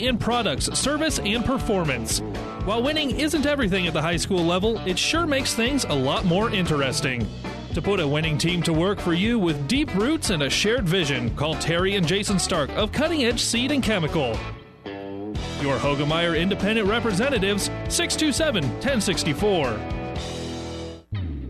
in products, service, and performance. While winning isn't everything at the high school level, it sure makes things a lot more interesting. To put a winning team to work for you with deep roots and a shared vision, call Terry and Jason Stark of Cutting Edge Seed and Chemical. Your Hoegemeyer Independent Representatives, 627 1064.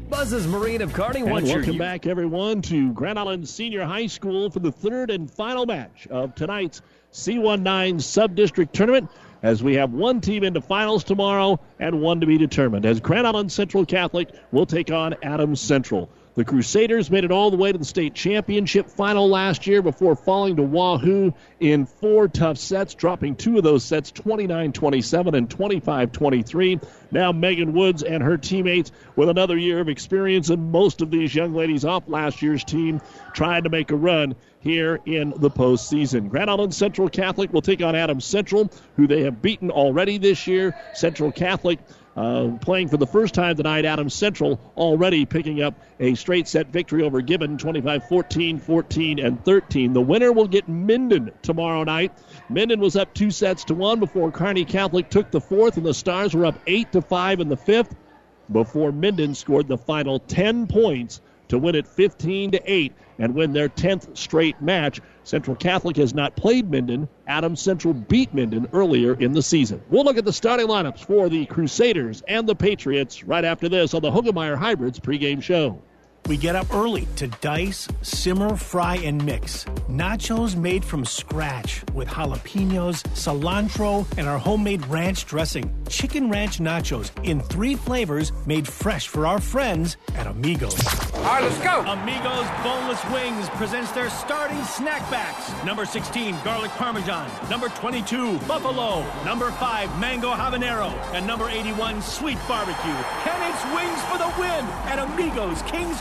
Buzz's Marine of Kearney And wants your welcome back, everyone, to Grand Island Senior High School for the third and final match of tonight's C19 Sub-District Tournament as we have one team into finals tomorrow and one to be determined. As Grand Island Central Catholic will take on Adams Central. The Crusaders made it all the way to the state championship final last year before falling to Wahoo in four tough sets, dropping two of those sets 29 27 and 25 23. Now, Megan Woods and her teammates, with another year of experience, and most of these young ladies off last year's team, trying to make a run here in the postseason. Grand Island Central Catholic will take on Adams Central, who they have beaten already this year. Central Catholic uh, playing for the first time tonight, Adams Central already picking up a straight set victory over Gibbon 25 14, 14, and 13. The winner will get Minden tomorrow night. Minden was up two sets to one before Kearney Catholic took the fourth, and the Stars were up eight to five in the fifth before Minden scored the final 10 points to win it 15 to 8 and win their 10th straight match. Central Catholic has not played Minden. Adams Central beat Minden earlier in the season. We'll look at the starting lineups for the Crusaders and the Patriots right after this on the Hoegemeyer Hybrids pregame show. We get up early to dice, simmer, fry, and mix. Nachos made from scratch with jalapenos, cilantro, and our homemade ranch dressing. Chicken ranch nachos in three flavors made fresh for our friends at Amigos. All right, let's go. Amigos Boneless Wings presents their starting snack backs. Number 16, garlic parmesan. Number 22, buffalo. Number 5, mango habanero. And number 81, sweet barbecue. And it's wings for the win at Amigos King's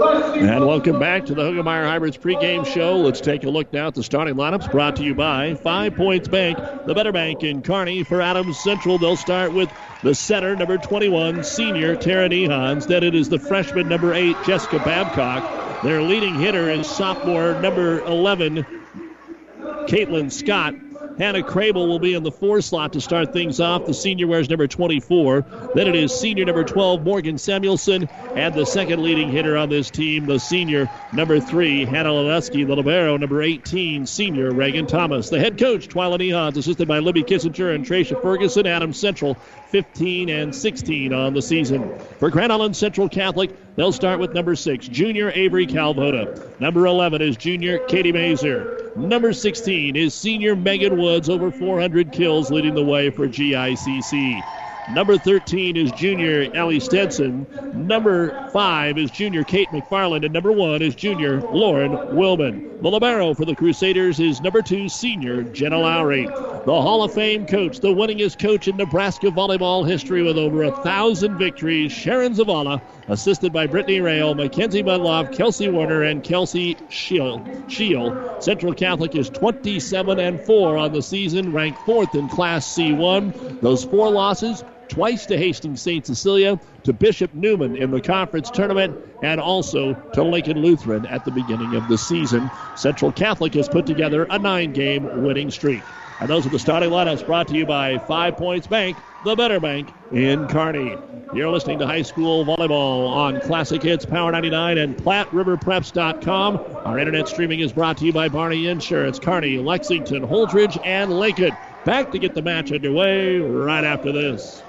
And welcome back to the Hoegemeyer Hybrids pregame show. Let's take a look now at the starting lineups brought to you by Five Points Bank, the better bank in Kearney. For Adams Central, they'll start with the center, number 21, senior Tara Nehans. Then it is the freshman, number 8, Jessica Babcock. Their leading hitter is sophomore, number 11, Caitlin Scott. Hannah Crable will be in the four slot to start things off. The senior wears number 24. Then it is senior number 12, Morgan Samuelson. And the second leading hitter on this team, the senior number three, Hannah Ledeski. The libero, number 18, senior Reagan Thomas. The head coach, Twyla Nehans, assisted by Libby Kissinger and Tracia Ferguson. Adams Central, 15 and 16 on the season. For Grand Island Central Catholic, they'll start with number six, junior Avery Calvoda. Number 11 is junior Katie Mazer. Number 16 is senior Megan Woods, over 400 kills, leading the way for GICC. Number 13 is junior Ellie Stetson. Number 5 is junior Kate McFarland. And number 1 is junior Lauren Wilman. The Libero for the Crusaders is number 2 senior Jenna Lowry. The Hall of Fame coach, the winningest coach in Nebraska volleyball history with over a thousand victories, Sharon Zavala, assisted by Brittany Rail, Mackenzie Budloff, Kelsey Warner, and Kelsey. Shield. Central Catholic is 27 and 4 on the season, ranked fourth in Class C1. Those four losses twice to Hastings St. Cecilia, to Bishop Neumann in the conference tournament, and also to Lincoln Lutheran at the beginning of the season. Central Catholic has put together a nine game winning streak. And those are the starting lineups brought to you by Five Points Bank, the better bank in Kearney. You're listening to high school volleyball on Classic Hits Power 99 and PlatteRiverPreps.com. Our internet streaming is brought to you by Barney Insurance, Kearney, Lexington, Holdrege, and Lincoln. Back to get the match underway right after this.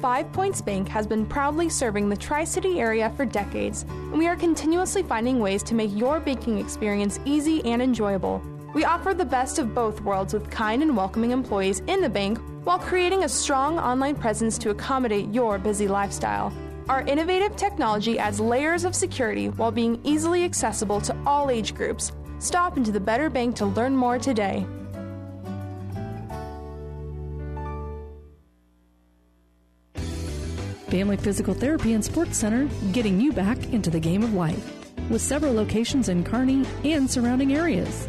Five Points Bank has been proudly serving the Tri City area for decades, and we are continuously finding ways to make your banking experience easy and enjoyable. We offer the best of both worlds with kind and welcoming employees in the bank while creating a strong online presence to accommodate your busy lifestyle. Our innovative technology adds layers of security while being easily accessible to all age groups Stop into the Better Bank to learn more today. Family Physical Therapy and Sports Center, getting you back into the game of life. With several locations in Kearney and surrounding areas.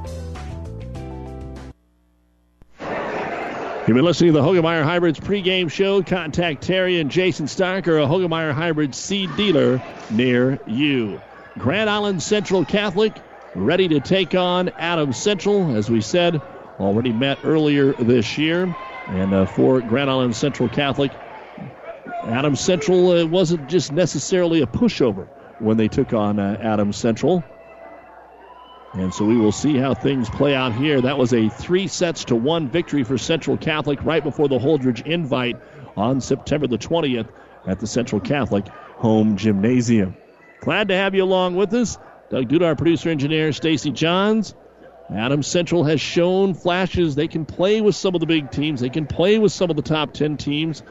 You've been listening to the Hoegemeyer Hybrids pregame show. Contact Terry and Jason Stark or a Hoegemeyer Hybrids seed dealer near you. Grand Island Central Catholic ready to take on Adams Central. As we said, already met earlier this year. And uh, for Grand Island Central Catholic, Adams Central uh, wasn't just necessarily a pushover when they took on uh, Adams Central. And so we will see how things play out here. That was a three sets to one victory for Central Catholic right before the Holdrege invite on September the 20th at the Central Catholic home gymnasium. Glad to have you along with us. Doug Duda, our producer engineer, Stacy Johns. Adams Central has shown flashes. They can play with some of the big teams. They can play with some of the top 10 teams.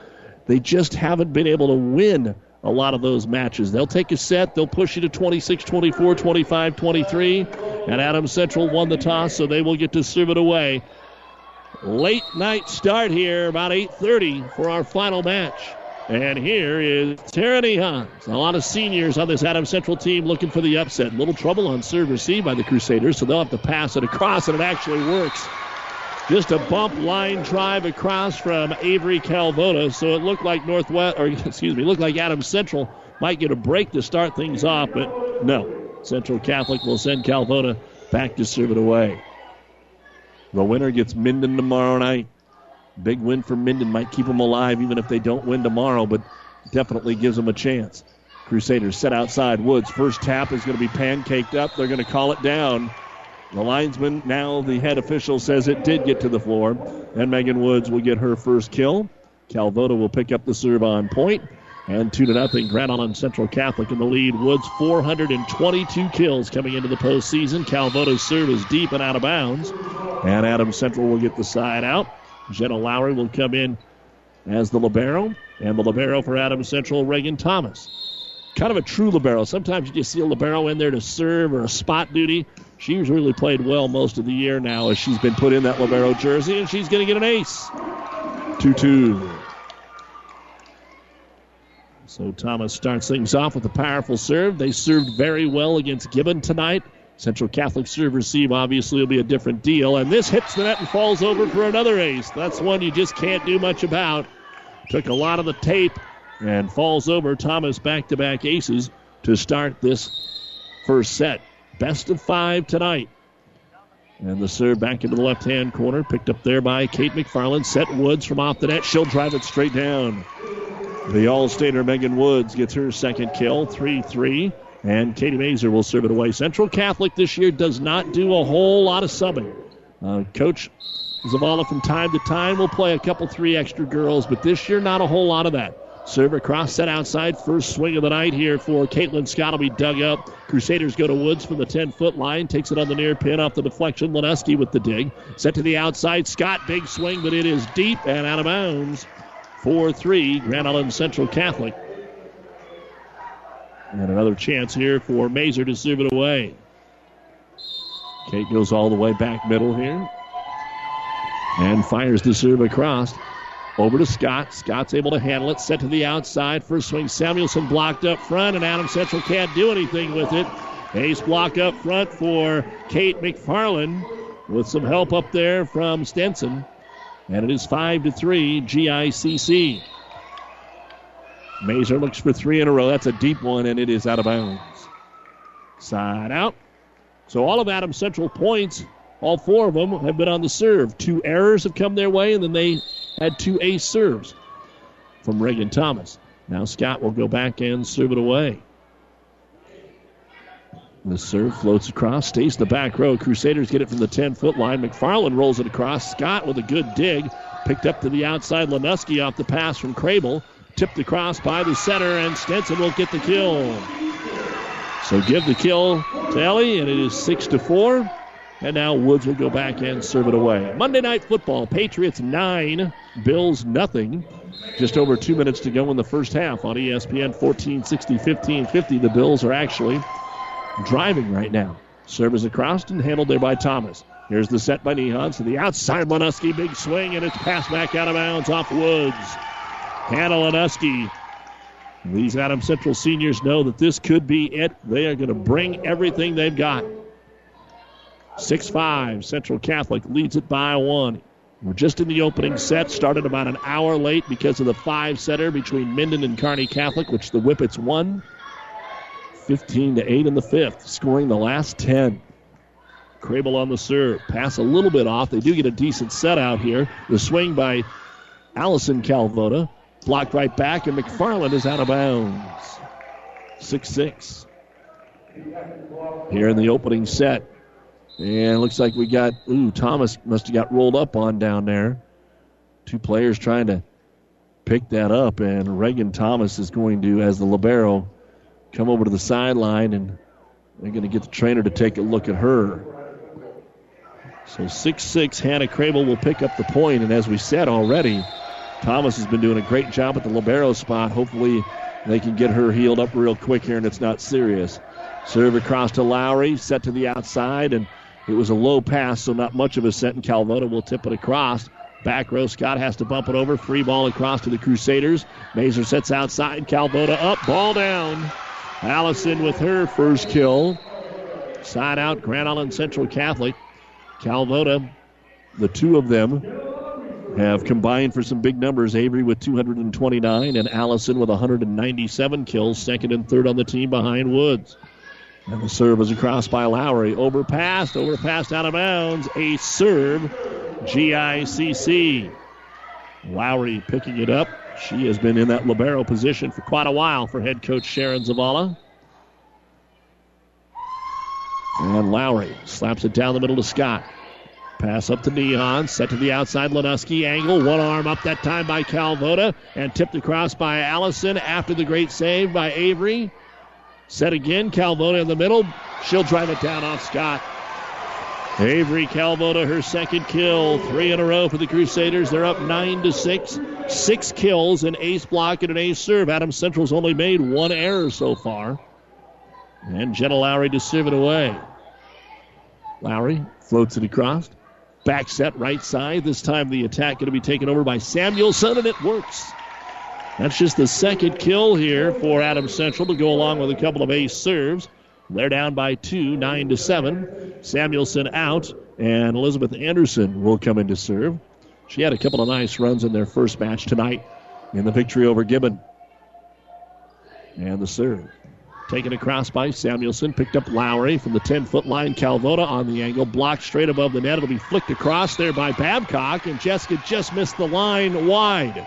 They just haven't been able to win a lot of those matches. They'll take a set, they'll push you to 26 24, 25 23. And Adams Central won the toss, so they will get to serve it away. Late night start here, about 8:30 for our final match. And here is Tara Nehans. A lot of seniors on this Adams Central team looking for the upset. Little trouble on serve receive by the Crusaders, so they'll have to pass it across, and it actually works. Just a bump line drive across from Avery Calvota, so it looked like Northwest, or excuse me, looked like Adams Central might get a break to start things off, but no. Central Catholic will send Calvota back to serve it away. The winner gets Minden tomorrow night. Big win for Minden might keep them alive even if they don't win tomorrow, but definitely gives them a chance. Crusaders set outside Woods. First tap is going to be pancaked up. They're going to call it down. The linesman, now the head official, says it did get to the floor, and Megan Woods will get her first kill. Calvota will pick up the serve on. And 2 to nothing, Grand Island Central Catholic in the lead. Woods 422 kills coming into the postseason. Calvota's serve is deep and out of bounds. And Adams Central will get the side out. Jenna Lowry will come in as the libero. And the libero for Adams Central, Reagan Thomas. Kind of a true libero. Sometimes you just see a libero in there to serve or a spot duty. She's really played well most of the year now as she's been put in that libero jersey, and she's going to get an ace. 2 2. So Thomas starts things off with a powerful serve. They served very well against Gibbon tonight. Central Catholic serve receive obviously will be a different deal. And this hits the net and falls over for another ace. That's one you just can't do much about. Took a lot of the tape and falls over. Thomas back to back aces to start this first set. Best of five tonight. And the serve back into the left hand corner, picked up there by Kate McFarland. Set Woods from off the net. She'll drive it straight down. The All-Stater Megan Woods gets her second kill, 3-3. And Katie Mazer will serve it away. Central Catholic this year does not do a whole lot of subbing. Uh, Coach Zavala from time to time will play a couple, three extra girls, but this year not a whole lot of that. Serve across, set outside. First swing of the night here for Caitlin Scott will be dug up. Crusaders go to Woods from the 10 foot line. Takes it on the near pin off the deflection. Leneski with the dig. Set to the outside. Scott, big swing, but it is deep and out of bounds. 4 3, Grand Island Central Catholic. And another chance here for Mazer to serve it away. Kate goes all the way back middle here. And fires the serve across. Over to Scott. Scott's able to handle it. Set to the outside. First swing. Samuelson blocked up front, and Adams Central can't do anything with it. Ace block up front for Kate McFarland with some help up there from Stenson. And it is 5 to 3, GICC. Mazer looks for three in a row. That's a deep one, and it is out of bounds. Side out. So all of Adams Central points, all four of them have been on the serve. Two errors have come their way, and then they had two ace serves from Reagan Thomas. Now Scott will go back and serve it away. The serve floats across, stays in the back row. Crusaders get it from the 10 foot line. McFarland rolls it across. Scott with a good dig. Picked up to the outside. Lenuski off the pass from Crable. Tipped across by the center, and Stenson will get the kill. So give the kill to Ellie, and it is 6 to 4. And now Woods will go back and serve it away. Monday Night Football, Patriots 9, Bills nothing. Just over two minutes to go in the first half on ESPN 1460, 1550. The Bills are actually driving right now. Serve is across and handled there by Thomas. Here's the set by Nehans to the outside. Lenuski, big swing, and it's passed back out of bounds off Woods. Hannah Lenuski. These Adams Central seniors know that this could be it. They are going to bring everything they've got. 6 5. Central Catholic leads it by one. We're just in the opening set. Started about an hour late because of the five setter between Minden and Kearney Catholic, which the Whippets won. 15 to 8 in the fifth, scoring the last 10. Crable on the serve. Pass a little bit off. They do get a decent set out here. The swing by Allison Calvota. Blocked right back, and McFarland is out of bounds. 6 6. Here in the opening set. And looks like we got, ooh, Thomas must have got rolled up on down there. Two players trying to pick that up, and Reagan Thomas is going to, as the Libero, come over to the sideline, and they're going to get the trainer to take a look at her. So 6 6, Hannah Crable will pick up the point, and as we said already, Thomas has been doing a great job at the Libero spot. Hopefully, they can get her healed up real quick here, and it's not serious. Serve across to Lowry, set to the outside, and it was a low pass, so not much of a set, and Calvota will tip it across. Back row, Scott has to bump it over. Free ball across to the Crusaders. Mazer sets outside. Calvota up, ball down. Allison with her first kill. Side out, Grand Island Central Catholic. Calvota, the two of them have combined for some big numbers. Avery with 229 and Allison with 197 kills, second and third on the team behind Woods. And the serve is across by Lowry. Overpassed, overpassed out of bounds. A serve, GICC. Lowry picking it up. She has been in that libero position for quite a while for head coach Sharon Zavala. And Lowry slaps it down the middle to Scott. Pass up to Nehans, set to the outside. Lenuski angle, one arm up that time by Calvota, and tipped across by Allison after the great save by Avery. Set again, Calvota in the middle. She'll drive it down off Scott. Avery Calvota, her second kill, three in a row for the Crusaders. They're up nine to six. Six kills, an ace block, and an ace serve. Adams Central's only made one error so far. And Jenna Lowry to serve it away. Lowry floats it across. Back set right side. This time the attack going to be taken over by Samuelson, and it works. That's just the second kill here for Adams Central to go along with a couple of ace serves. They're down by two, nine to seven. Samuelson out, and Elizabeth Anderson will come in to serve. She had a couple of nice runs in their first match tonight in the victory over Gibbon. And the serve. Taken across by Samuelson. Picked up Lowry from the 10 foot line. Calvota on the angle. Blocked straight above the net. It'll be flicked across there by Babcock. And Jessica just missed the line wide.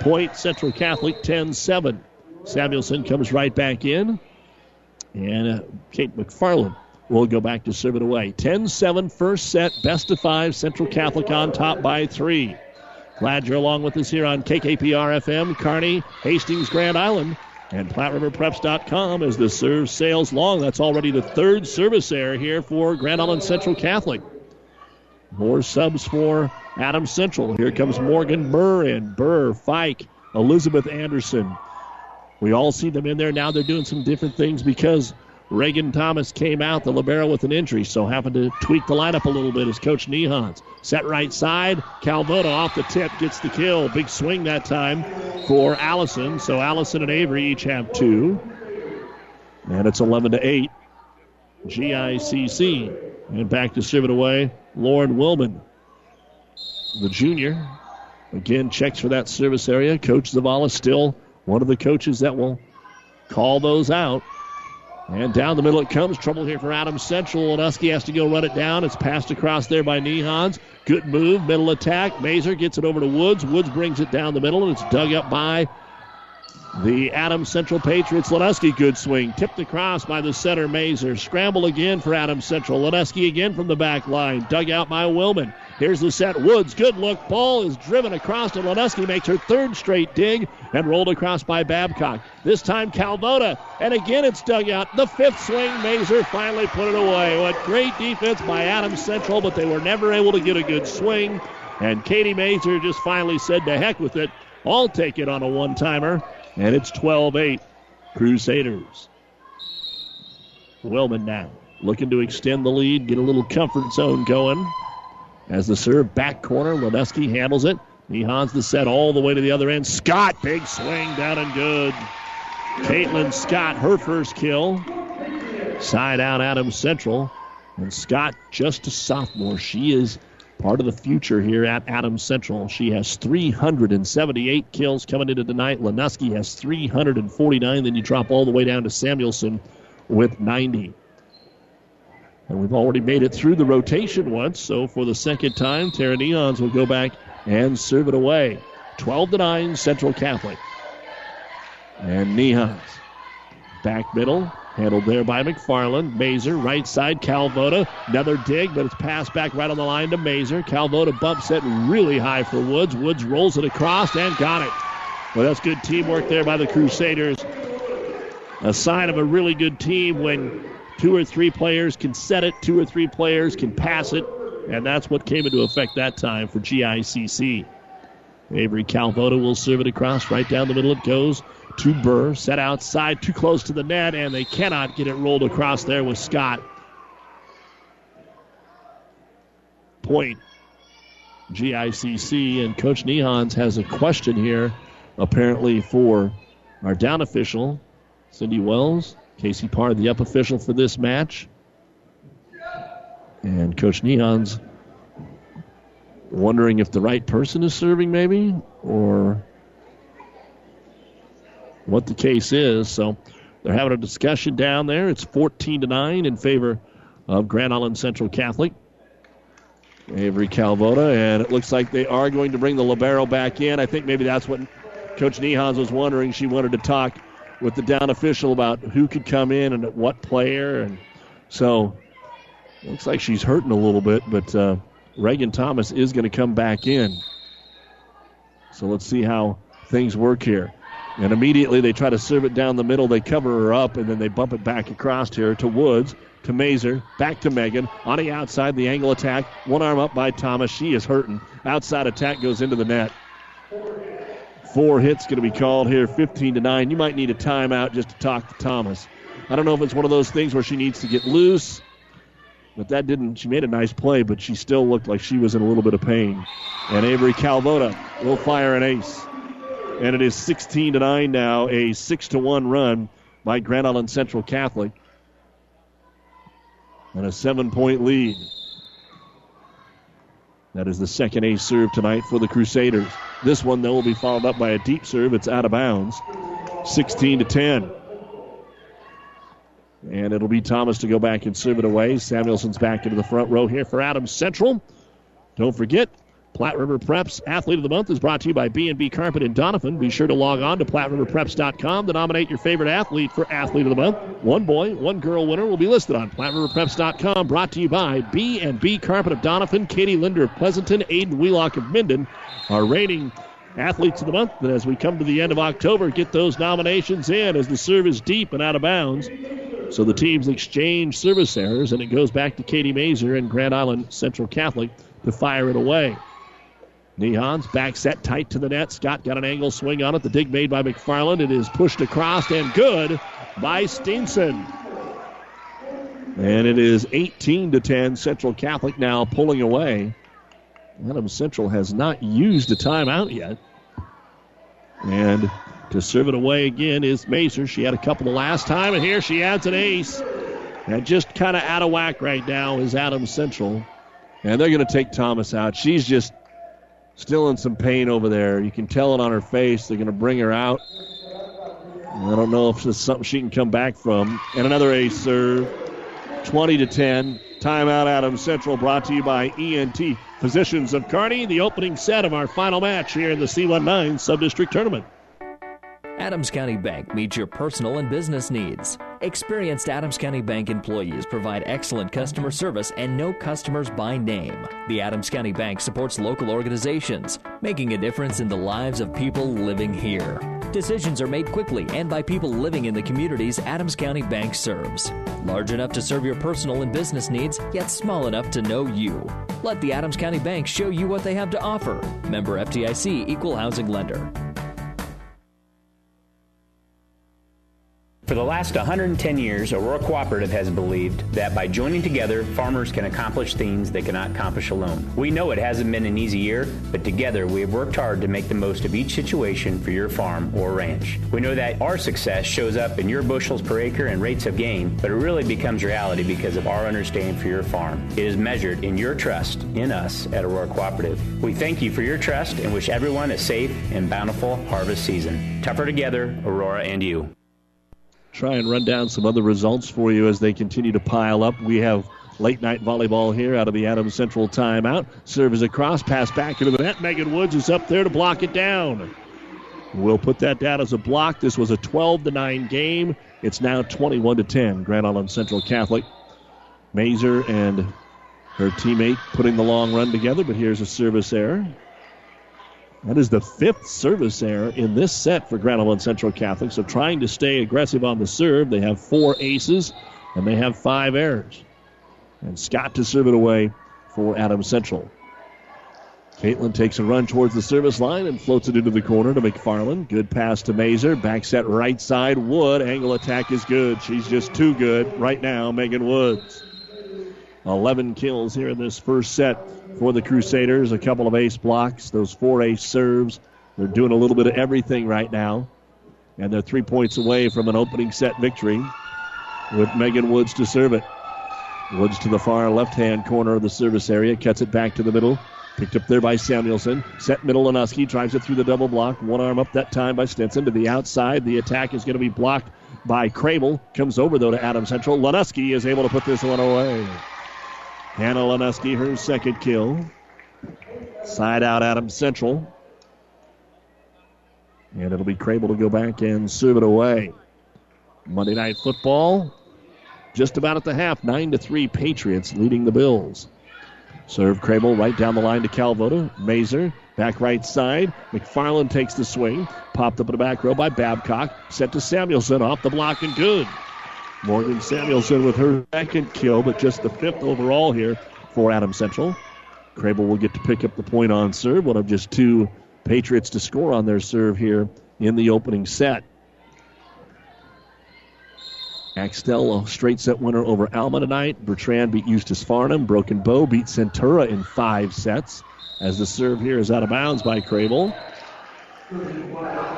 Point Central Catholic 10 7. Samuelson comes right back in. And uh, Kate McFarland will go back to serve it away. 10 7 first set. Best of five. Central Catholic on top by three. Glad you're along with us here on KKPR FM, Kearney, Hastings, Grand Island and PlatteRiverPreps.com as the serve sails long. That's already the third service error here for Grand Island Central Catholic. More subs for Adams Central. Here comes Morgan Burr in. Burr, Fike, Elizabeth Anderson. We all see them in there now. They're doing some different things because Reagan Thomas came out, the Libero, with an injury, so having to tweak the lineup a little bit as Coach Nehans. Set right side. Calvota off the tip gets the kill. Big swing that time for Allison. So Allison and Avery each have two. And it's 11 to 8. GICC. And back to serve it away. Lauren Willman, the junior. Again, checks for that service area. Coach Zavala still one of the coaches that will call those out. And down the middle it comes. Trouble here for Adams Central. And Lenuski has to go run it down. It's passed across there by Nehans. Good move. Middle attack. Mazer gets it over to Woods. Woods brings it down the middle, and it's dug up by the Adams Central Patriots. Lenuski, good swing. Tipped across by the center, Mazer. Scramble again for Adams Central. Lenuski again from the back line. Dug out by Willman. Here's the set. Woods, good look. Ball is driven across, and Leneski makes her third straight dig and rolled across by Babcock. This time Calvota, and again it's dug out. The fifth swing, Mazer finally put it away. What great defense by Adams Central, but they were never able to get a good swing. And Katie Mazer just finally said, to heck with it. I'll take it on a one timer. And it's 12 8 Crusaders. Wellman now looking to extend the lead, get a little comfort zone going. As the serve back corner, Leneski handles it. Nehans the set all the way to the other end. Scott, big swing down and good. Caitlin Scott, her first kill. Side out Adams Central. And Scott, just a sophomore. She is part of the future here at Adams Central. She has 378 kills coming into tonight. Leneski has 349. Then you drop all the way down to Samuelson with 90. And we've already made it through the rotation once, so for the second time, Tara Nehans will go back and serve it away. 12 to 9, Central Catholic. And Nehans. Back middle, handled there by McFarland. Mazer, right side, Calvota. Another dig, but it's passed back right on the line to Mazer. Calvota bumps it really high for Woods. Woods rolls it across and got it. Well, that's good teamwork there by the Crusaders. A sign of a really good team when Two or three players can set it, two or three players can pass it, and that's what came into effect that time for GICC. Avery Calvota will serve it across right down the middle. It goes to Burr, set outside, too close to the net, and they cannot get it rolled across there with Scott. Point GICC, and Coach Nehans has a question here, apparently, for our down official, Cindy Wells. Casey Parr, the up official for this match. And Coach Nehans wondering if the right person is serving, maybe, or what the case is. So they're having a discussion down there. It's 14 to 9 in favor of Grand Island Central Catholic. Avery Calvota, and it looks like they are going to bring the Libero back in. I think maybe that's what Coach Nehans was wondering. She wanted to talk with the down official about who could come in and what player. And so looks like she's hurting a little bit, but uh, Reagan Thomas is going to come back in. So let's see how things work here. And immediately they try to serve it down the middle. They cover her up, and then they bump it back across here to Woods, to Mazer, back to Megan. On the outside, the angle attack. One arm up by Thomas. She is hurting. Outside attack goes into the net. Four hits going to be called here, 15 to 9. You might need a timeout just to talk to Thomas. I don't know if it's one of those things where she needs to get loose, but that didn't. She made a nice play, but she still looked like she was in a little bit of pain. And Avery Calvota will fire an ace. And it is 16 to 9 now, a 6 to 1 run by Grand Island Central Catholic. And a seven point lead. That is the second ace serve tonight for the Crusaders. This one, though, will be followed up by a deep serve. It's out of bounds. 16 to 10. And it'll be Thomas to go back and serve it away. Samuelson's back into the front row here for Adams Central. Don't forget, Platte River Preps Athlete of the Month is brought to you by B&B Carpet in Doniphan. Be sure to log on to PlatteRiverPreps.com to nominate your favorite athlete for Athlete of the Month. One boy, one girl winner will be listed on PlatteRiverPreps.com. Brought to you by B&B Carpet of Doniphan, Katie Linder of Pleasanton, Aiden Wheelock of Minden. Our reigning athletes of the month. And as we come to the end of October, get those nominations in as the serve is deep and out of bounds. So the teams exchange service errors, and it goes back to Katie Mazer and Grand Island Central Catholic to fire it away. Nehans back set tight to the net. Scott got an angle swing on it. The dig made by McFarland. It is pushed across and good by Steenson. And it is 18 to 10. Central Catholic now pulling away. Adams Central has not used a timeout yet. And to serve it away again is Mazer. She had a couple the last time, and here she adds an ace. And just kind of out of whack right now is Adams Central. And they're going to take Thomas out. She's just still in some pain over there. You can tell it on her face. They're going to bring her out. I don't know if it's something she can come back from. And another ace serve. 20 to 10. Timeout Adams Central brought to you by ENT Physicians of Kearney. The opening set of our final match here in the C19 Subdistrict Tournament. Adams County Bank meets your personal and business needs. Experienced Adams County Bank employees provide excellent customer service and know customers by name. The Adams County Bank supports local organizations, making a difference in the lives of people living here. Decisions are made quickly and by people living in the communities Adams County Bank serves. Large enough to serve your personal and business needs, yet small enough to know you. Let the Adams County Bank show you what they have to offer. Member FDIC Equal Housing Lender. For the last 110 years, Aurora Cooperative has believed that by joining together, farmers can accomplish things they cannot accomplish alone. We know it hasn't been an easy year, but together we have worked hard to make the most of each situation for your farm or ranch. We know that our success shows up in your bushels per acre and rates of gain, but it really becomes reality because of our understanding for your farm. It is measured in your trust in us at Aurora Cooperative. We thank you for your trust and wish everyone a safe and bountiful harvest season. Tougher together, Aurora and you try and run down some other results for you as they continue to pile up. We have late night volleyball here out of the Adams Central timeout. Serve is across, pass back into the net. Megan Woods is up there to block it down. We'll put that down as a block. This was a 12 to 9 game. It's now 21 to 10. Grand Island Central Catholic. Mazer and her teammate putting the long run together, but here's a service error. That is the fifth service error in this set for Grand Island Central Catholic. So trying to stay aggressive on the serve. They have four aces and they have five errors. And Scott to serve it away for Adams Central. Caitlin takes a run towards the service line and floats it into the corner to McFarland. Good pass to Mazer. Back set right side. Wood. Angle attack is good. She's just too good right now, Megan Woods. 11 kills here in this first set for the Crusaders. A couple of ace blocks, those four ace serves. They're doing a little bit of everything right now. And they're three points away from an opening set victory with Megan Woods to serve it. Woods to the far left hand corner of the service area, cuts it back to the middle. Picked up there by Samuelson. Set middle, Lanuski drives it through the double block. One arm up that time by Stinson to the outside. The attack is going to be blocked by Crable. Comes over, though, to Adams Central. Lanuski is able to put this one away. Hannah Lanuski, her second kill. Side out Adams Central. And it'll be Crable to go back and serve it away. Monday Night Football, just about at the half, 9 to 3 Patriots leading the Bills. Serve Crable right down the line to Calvota. Mazer, back right side. McFarland takes the swing. Popped up in the back row by Babcock. Set to Samuelson off the block and good. Morgan Samuelson with her second kill, but just the fifth overall here for Adams Central. Crable will get to pick up the point on serve. One of just two Patriots to score on their serve here in the opening set. Axtell, a straight set winner over Alma tonight. Bertrand beat Eustis-Farnam. Broken Bow beat Centura in five sets. As the serve here is out of bounds by Crable.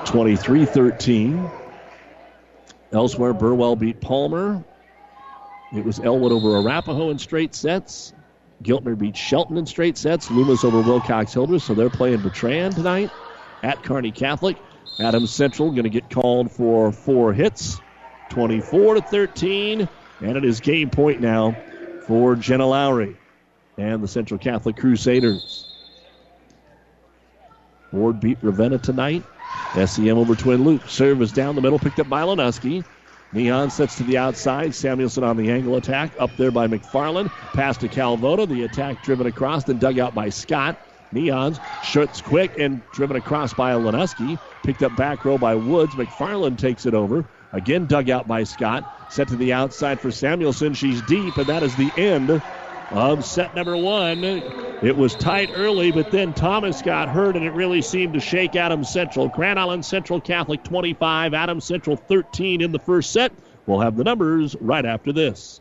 23 13. Elsewhere, Burwell beat Palmer. It was Elwood over Arapahoe in straight sets. Giltner beat Shelton in straight sets. Loomis over Wilcox Hildreth, so they're playing Bertrand tonight at Kearney Catholic. Adams Central going to get called for four hits, 24 to 13, and it is game point now for Jenna Lowry and the Central Catholic Crusaders. Ord beat Ravenna tonight. SEM over Twin Loup. Serve is down the middle, picked up by Lanuski. Nehans sets to the outside. Samuelson on the angle attack. Up there by McFarland. Pass to Calvota. The attack driven across, then dug out by Scott. Nehans shoots quick and driven across by Lanuski. Picked up back row by Woods. McFarland takes it over. Again dug out by Scott. Set to the outside for Samuelson. She's deep, and that is the end of set number one. It was tight early, but then Thomas got hurt, and it really seemed to shake Adams Central. Grand Island Central Catholic 25, Adams Central 13 in the first set. We'll have the numbers right after this.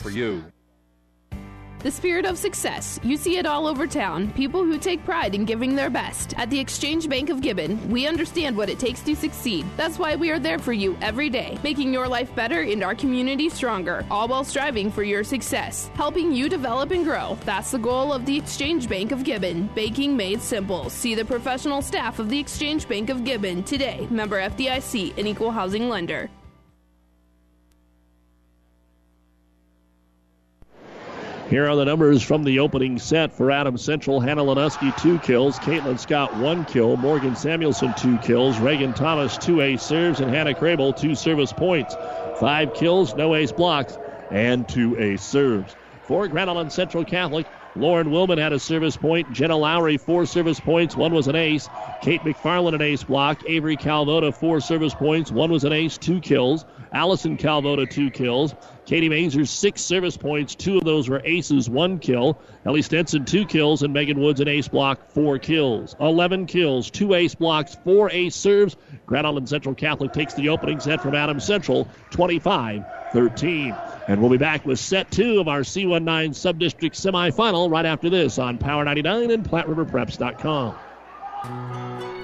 for you. The spirit of success. You see it all over town. People who take pride in giving their best. At the Exchange Bank of Gibbon, we understand what it takes to succeed. That's why we are there for you every day, making your life better and our community stronger, all while striving for your success, helping you develop and grow. That's the goal of the Exchange Bank of Gibbon. Banking made simple. See the professional staff of the Exchange Bank of Gibbon today. Member FDIC, an equal housing lender. Here are the numbers from the opening set for Adams Central. Hannah Lenuski, two kills. Caitlin Scott, one kill. Morgan Samuelson, two kills. Reagan Thomas, two ace serves. And Hannah Crable, two service points. Five kills, no ace blocks, and two ace serves. For Grand Island Central Catholic, Lauren Willman had a service point. Jenna Lowry, four service points. One was an ace. Kate McFarland, an ace block. Avery Calvota, four service points. One was an ace, two kills. Allison Calvota, two kills. Katie Mazer, six service points. Two of those were aces, one kill. Ellie Stenson, two kills. And Megan Woods, an ace block, four kills. 11 kills, two ace blocks, four ace serves. Grand Island Central Catholic takes the opening set from Adams Central, 25 13. And we'll be back with set two of our C19 Subdistrict semifinal right after this on Power 99 and PlatteRiverPreps.com.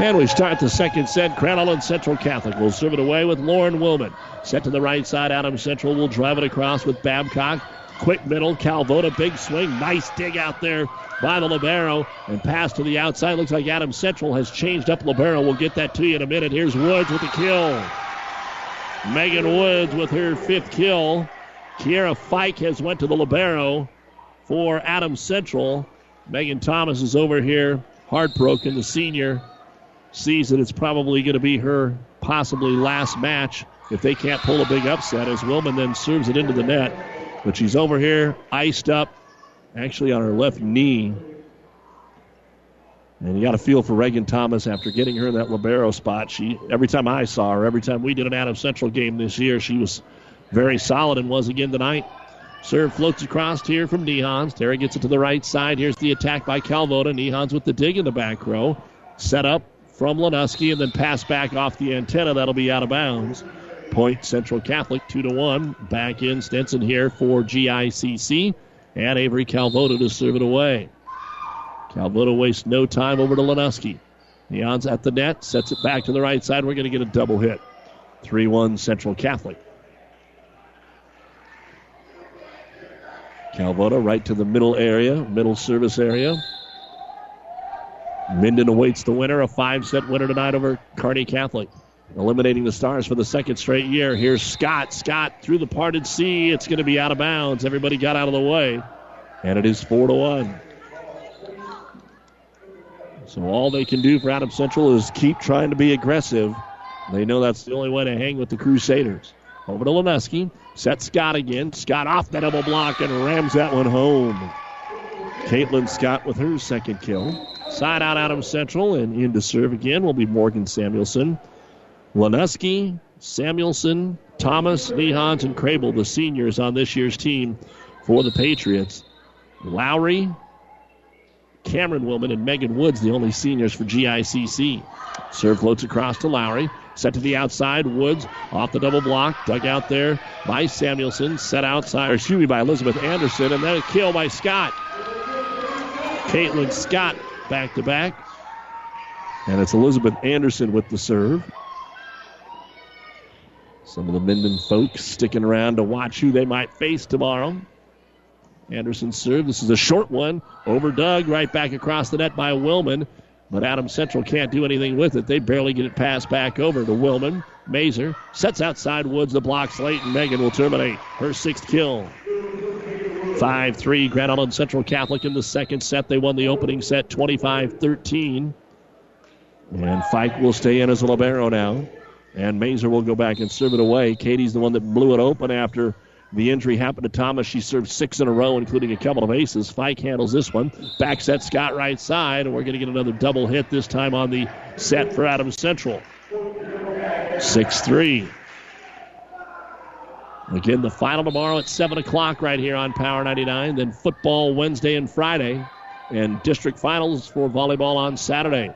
And we start the second set. Grand Island Central Catholic will serve it away with Lauren Willman. Set to the right side. Adams Central will drive it across with Babcock. Quick middle. Calvota, big swing. Nice dig out there by the Libero. And pass to the outside. Looks like Adams Central has changed up Libero. We'll get that to you in a minute. Here's Woods with the kill. Megan Woods with her fifth kill. Kiera Fike has went to the Libero for Adams Central. Megan Thomas is over here, heartbroken, the senior sees that it's probably going to be her possibly last match if they can't pull a big upset as Willman then serves it into the net. But she's over here, iced up, actually on her left knee. And you got to feel for Reagan Thomas after getting her in that libero spot. She every time I saw her, every time we did an Adams Central game this year, she was very solid and was again tonight. Serve floats across here from Nehans. Terry gets it to the right side. Here's the attack by Calvota. Nehans with the dig in the back row. Set up from Lenuski and then pass back off the antenna. That'll be out of bounds. Point Central Catholic, 2 to 1. Back in Stenson here for GICC. And Avery Calvota to serve it away. Calvota wastes no time over to Lenuski. Nehans at the net, sets it back to the right side. We're going to get a double hit. 3 1 Central Catholic. Calvota right to the middle area, middle service area. Minden awaits the winner, a five set winner tonight over Kearney Catholic. Eliminating the Stars for the second straight year. Here's Scott. Scott through the parted sea. It's going to be out of bounds. Everybody got out of the way. And it is 4 to 1. So all they can do for Adams Central is keep trying to be aggressive. They know that's the only way to hang with the Crusaders. Over to Leneski. Set Scott again. Scott off the double block and rams that one home. Caitlin Scott with her second kill. Side out Adams Central and in to serve again will be Morgan Samuelson. Lenuski, Samuelson, Thomas, Nehans, and Crable, the seniors on this year's team for the Patriots. Lowry, Cameron Willman, and Megan Woods, the only seniors for GICC. Serve floats across to Lowry. Set to the outside. Woods off the double block. Dug out there by Samuelson. Set outside, or excuse me, by Elizabeth Anderson. And then a kill by Scott. Caitlin Scott back to back. And it's Elizabeth Anderson with the serve. Some of the Minden folks sticking around to watch who they might face tomorrow. Anderson serve. This is a short one. Over Doug, right back across the net by Willman. But Adams Central can't do anything with it. They barely get it passed back over to Willman. Mazer sets outside Woods. The blocks late, and Megan will terminate her sixth kill. 5 3 Grand Island Central Catholic in the second set. They won the opening set 25 13. And Fike will stay in as a Libero now. And Mazer will go back and serve it away. Katie's the one that blew it open after the injury happened to Thomas. She served six in a row, including a couple of aces. Fike handles this one. Back set Scott right side, and we're going to get another double hit this time on the set for Adams Central. 6 3. Again, the final tomorrow at 7 o'clock right here on Power 99. Then football Wednesday and Friday, and district finals for volleyball on Saturday.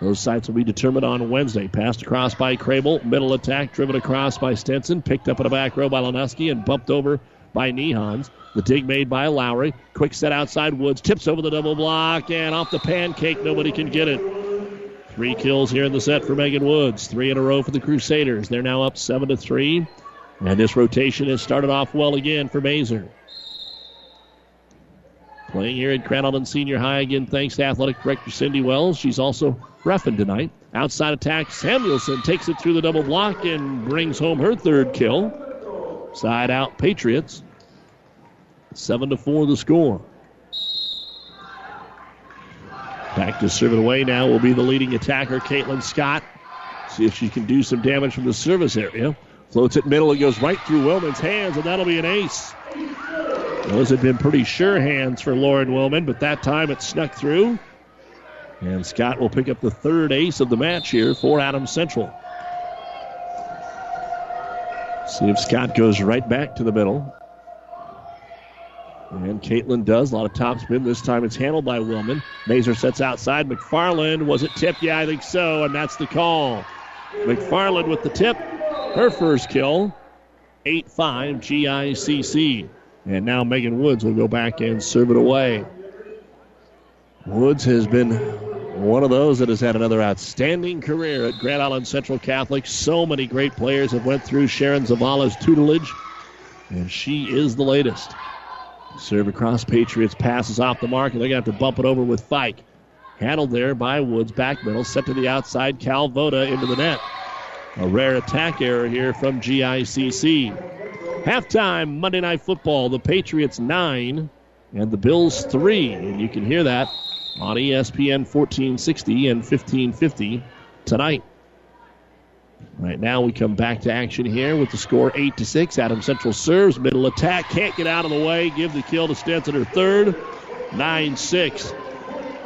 Those sites will be determined on Wednesday. Passed across by Crable. Middle attack driven across by Stenson, Picked up in the back row by Lenuski and bumped over by Nehans. The dig made by Lowry. Quick set outside Woods. Tips over the double block and off the pancake. Nobody can get it. Three kills here in the set for Megan Woods. Three in a row for the Crusaders. They're now up seven to three. And this rotation has started off well again for Mazer. Playing here at Crandall Senior High again, thanks to athletic director Cindy Wells. She's also refing tonight. Outside attack, Samuelson takes it through the double block and brings home her third kill. Side out, Patriots. Seven to four, the score. Back to serve it away now will be the leading attacker, Caitlin Scott. See if she can do some damage from the service area. Floats it middle. It goes right through Willman's hands, and that'll be an ace. Those had been pretty sure hands for Lauren Willman, but that time it snuck through. And Scott will pick up the third ace of the match here for Adams Central. See if Scott goes right back to the middle. And Caitlin does. A lot of top spin. This time it's handled by Willman. Mazer sets outside. McFarland. Was it tipped? Yeah, I think so. And that's the call. McFarland with the tip. Her first kill. 8 5 GICC. And now Megan Woods will go back and serve it away. Woods has been one of those that has had another outstanding career at Grand Island Central Catholic. So many great players have went through Sharon Zavala's tutelage, and she is the latest. Serve across Patriots passes off the mark, and they're going to have to bump it over with Fike. Handled there by Woods, back middle, set to the outside. Cal Voda into the net. A rare attack error here from GICC. Halftime Monday Night Football. The Patriots nine and the Bills three. And you can hear that on ESPN 1460 and 1550 tonight. Right now we come back to action here with the score 8 to 6. Adam Central serves, middle attack, can't get out of the way, give the kill to Stenson her third. 9 6.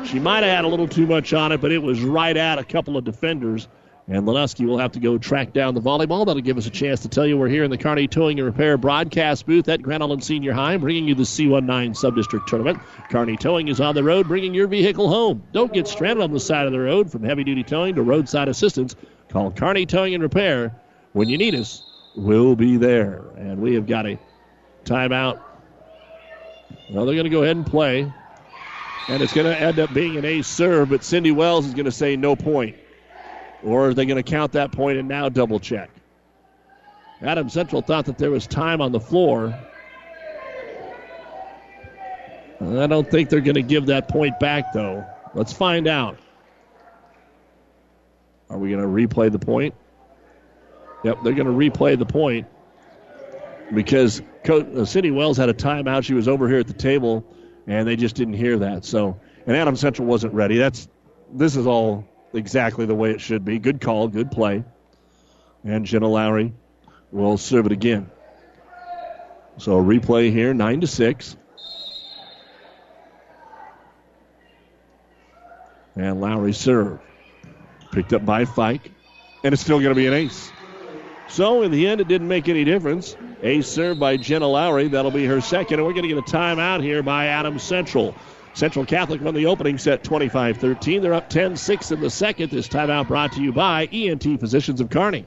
She might have had a little too much on it, but it was right at a couple of defenders. And Lenuski will have to go track down the volleyball. That'll give us a chance to tell you we're here in the Kearney Towing and Repair broadcast booth at Grand Island Senior High, bringing you the C19 Subdistrict Tournament. Kearney Towing is on the road, bringing your vehicle home. Don't get stranded on the side of the road. From heavy duty towing to roadside assistance, call Kearney Towing and Repair. When you need us, we'll be there. And we have got a timeout. Well, they're going to go ahead and play. And it's going to end up being an ace serve, but Cindy Wells is going to say no point. Or are they going to count that point and now double check? Adam Central thought that there was time on the floor. I don't think they're going to give that point back, though. Let's find out. Are we going to replay the point? Yep, they're going to replay the point because uh, Cindy Wells had a timeout. She was over here at the table, and they just didn't hear that. So, and Adam Central wasn't ready. That's this is all exactly the way it should be. Good call, good play. And Jenna Lowry will serve it again. So a replay here, nine to six. And Lowry serve. Picked up by Fike. And it's still going to be an ace. So in the end, it didn't make any difference. Ace served by Jenna Lowry. That'll be her second. And we're going to get a timeout here by Adam Central. Central Catholic won the opening set 25 13. They're up 10 6 in the second. This timeout brought to you by ENT Physicians of Kearney.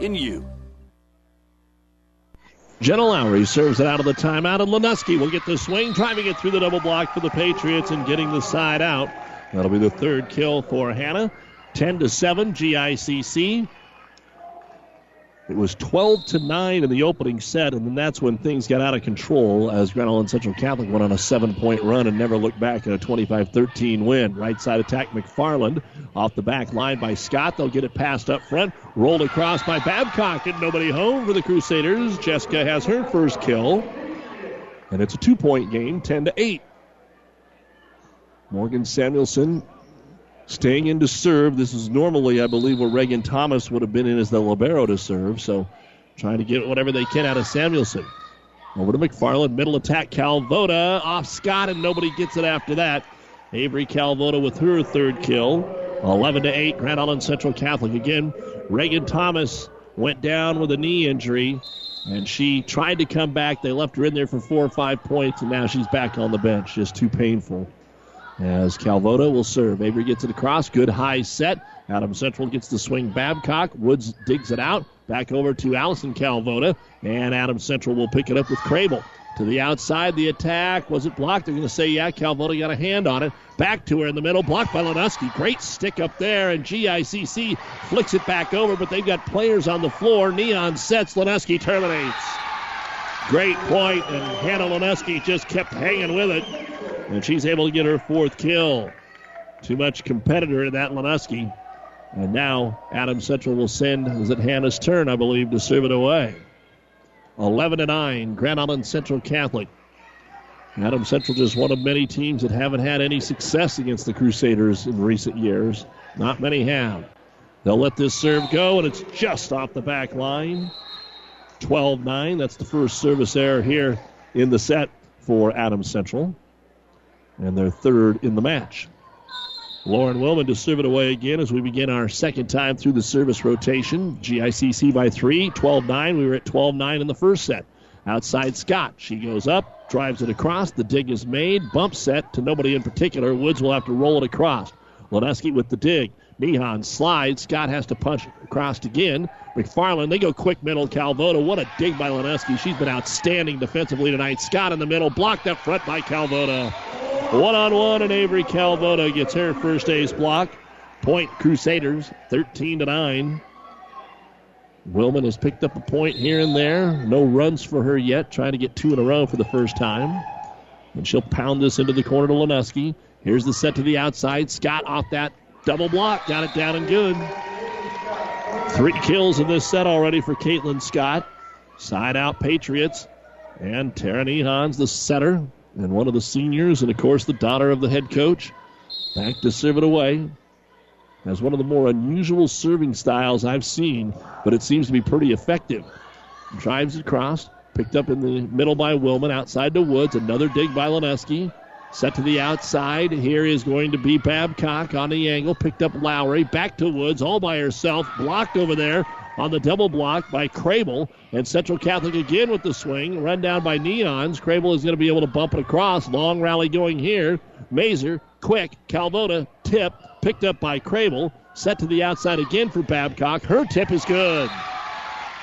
in you. Jenna Lowry serves it out of the timeout, and Lenuski will get the swing, driving it through the double block for the Patriots and getting the side out. That'll be the third kill for Hannah. 10 to 7, GICC. It was 12 to 9 in the opening set, and then that's when things got out of control as Island Central Catholic went on a seven point run and never looked back in a 25 13 win. Right side attack, McFarland off the back line by Scott. They'll get it passed up front, rolled across by Babcock, and nobody home for the Crusaders. Jessica has her first kill, and it's a two point game, 10 to 8. Morgan Samuelson staying in to serve. This is normally, I believe, where Reagan Thomas would have been in as the libero to serve. So trying to get whatever they can out of Samuelson. Over to McFarland, middle attack, Calvoda off Scott, and nobody gets it after that. Avery Calvoda with her third kill. 11 to 8, Grand Island Central Catholic again. Reagan Thomas went down with a knee injury, and she tried to come back. They left her in there for four or five points, and now she's back on the bench. Just too painful. As Calvoda will serve. Avery gets it across. Good high set. Adam Central gets the swing. Babcock. Woods digs it out. Back over to Allison Calvoda. And Adam Central will pick it up with Crable. To the outside, the attack. Was it blocked? They're going to say, yeah, Calvoda got a hand on it. Back to her in the middle. Blocked by Lenuski. Great stick up there. And GICC flicks it back over, but they've got players on the floor. Neon sets. Lenuski terminates. Great point, and Hannah Lenuski just kept hanging with it. And she's able to get her fourth kill. Too much competitor in that Lenuski. And now Adam Central will send, is it Hannah's turn, I believe, to serve it away. 11 to 9, Grand Island Central Catholic. Adam Central just one of many teams that haven't had any success against the Crusaders in recent years. Not many have. They'll let this serve go, and it's just off the back line. 12 9. That's the first service error here in the set for Adam Central. And their third in the match. Lauren Willman to serve it away again as we begin our second time through the service rotation. GICC by three, 12 9. We were at 12 9 in the first set. Outside Scott. She goes up, drives it across. The dig is made. Bump set to nobody in particular. Woods will have to roll it across. Leneski with the dig. Nehan slides. Scott has to punch across again. McFarland, they go quick middle. Calvoda, what a dig by Leneski. She's been outstanding defensively tonight. Scott in the middle, blocked up front by Calvoda. One on one, and Avery Calvoda gets her first ace block. Point Crusaders, 13 to 9. Willman has picked up a point here and there. No runs for her yet, trying to get two in a row for the first time. And she'll pound this into the corner to Leneski. Here's the set to the outside. Scott off that double block, got it down and good. Three kills in this set already for Caitlin Scott. Side out Patriots. And Tara Nehans the setter and one of the seniors, and of course the daughter of the head coach. Back to serve it away. Has one of the more unusual serving styles I've seen, but it seems to be pretty effective. Drives it across, picked up in the middle by Willman, outside to Woods. Another dig by Leneski. Set to the outside. Here is going to be Babcock on the angle. Picked up Lowry. Back to Woods all by herself. Blocked over there on the double block by Crable. And Central Catholic again with the swing. Run down by Nehans. Crable is going to be able to bump it across. Long rally going here. Mazer, quick. Calvoda, tip. Picked up by Crable. Set to the outside again for Babcock. Her tip is good.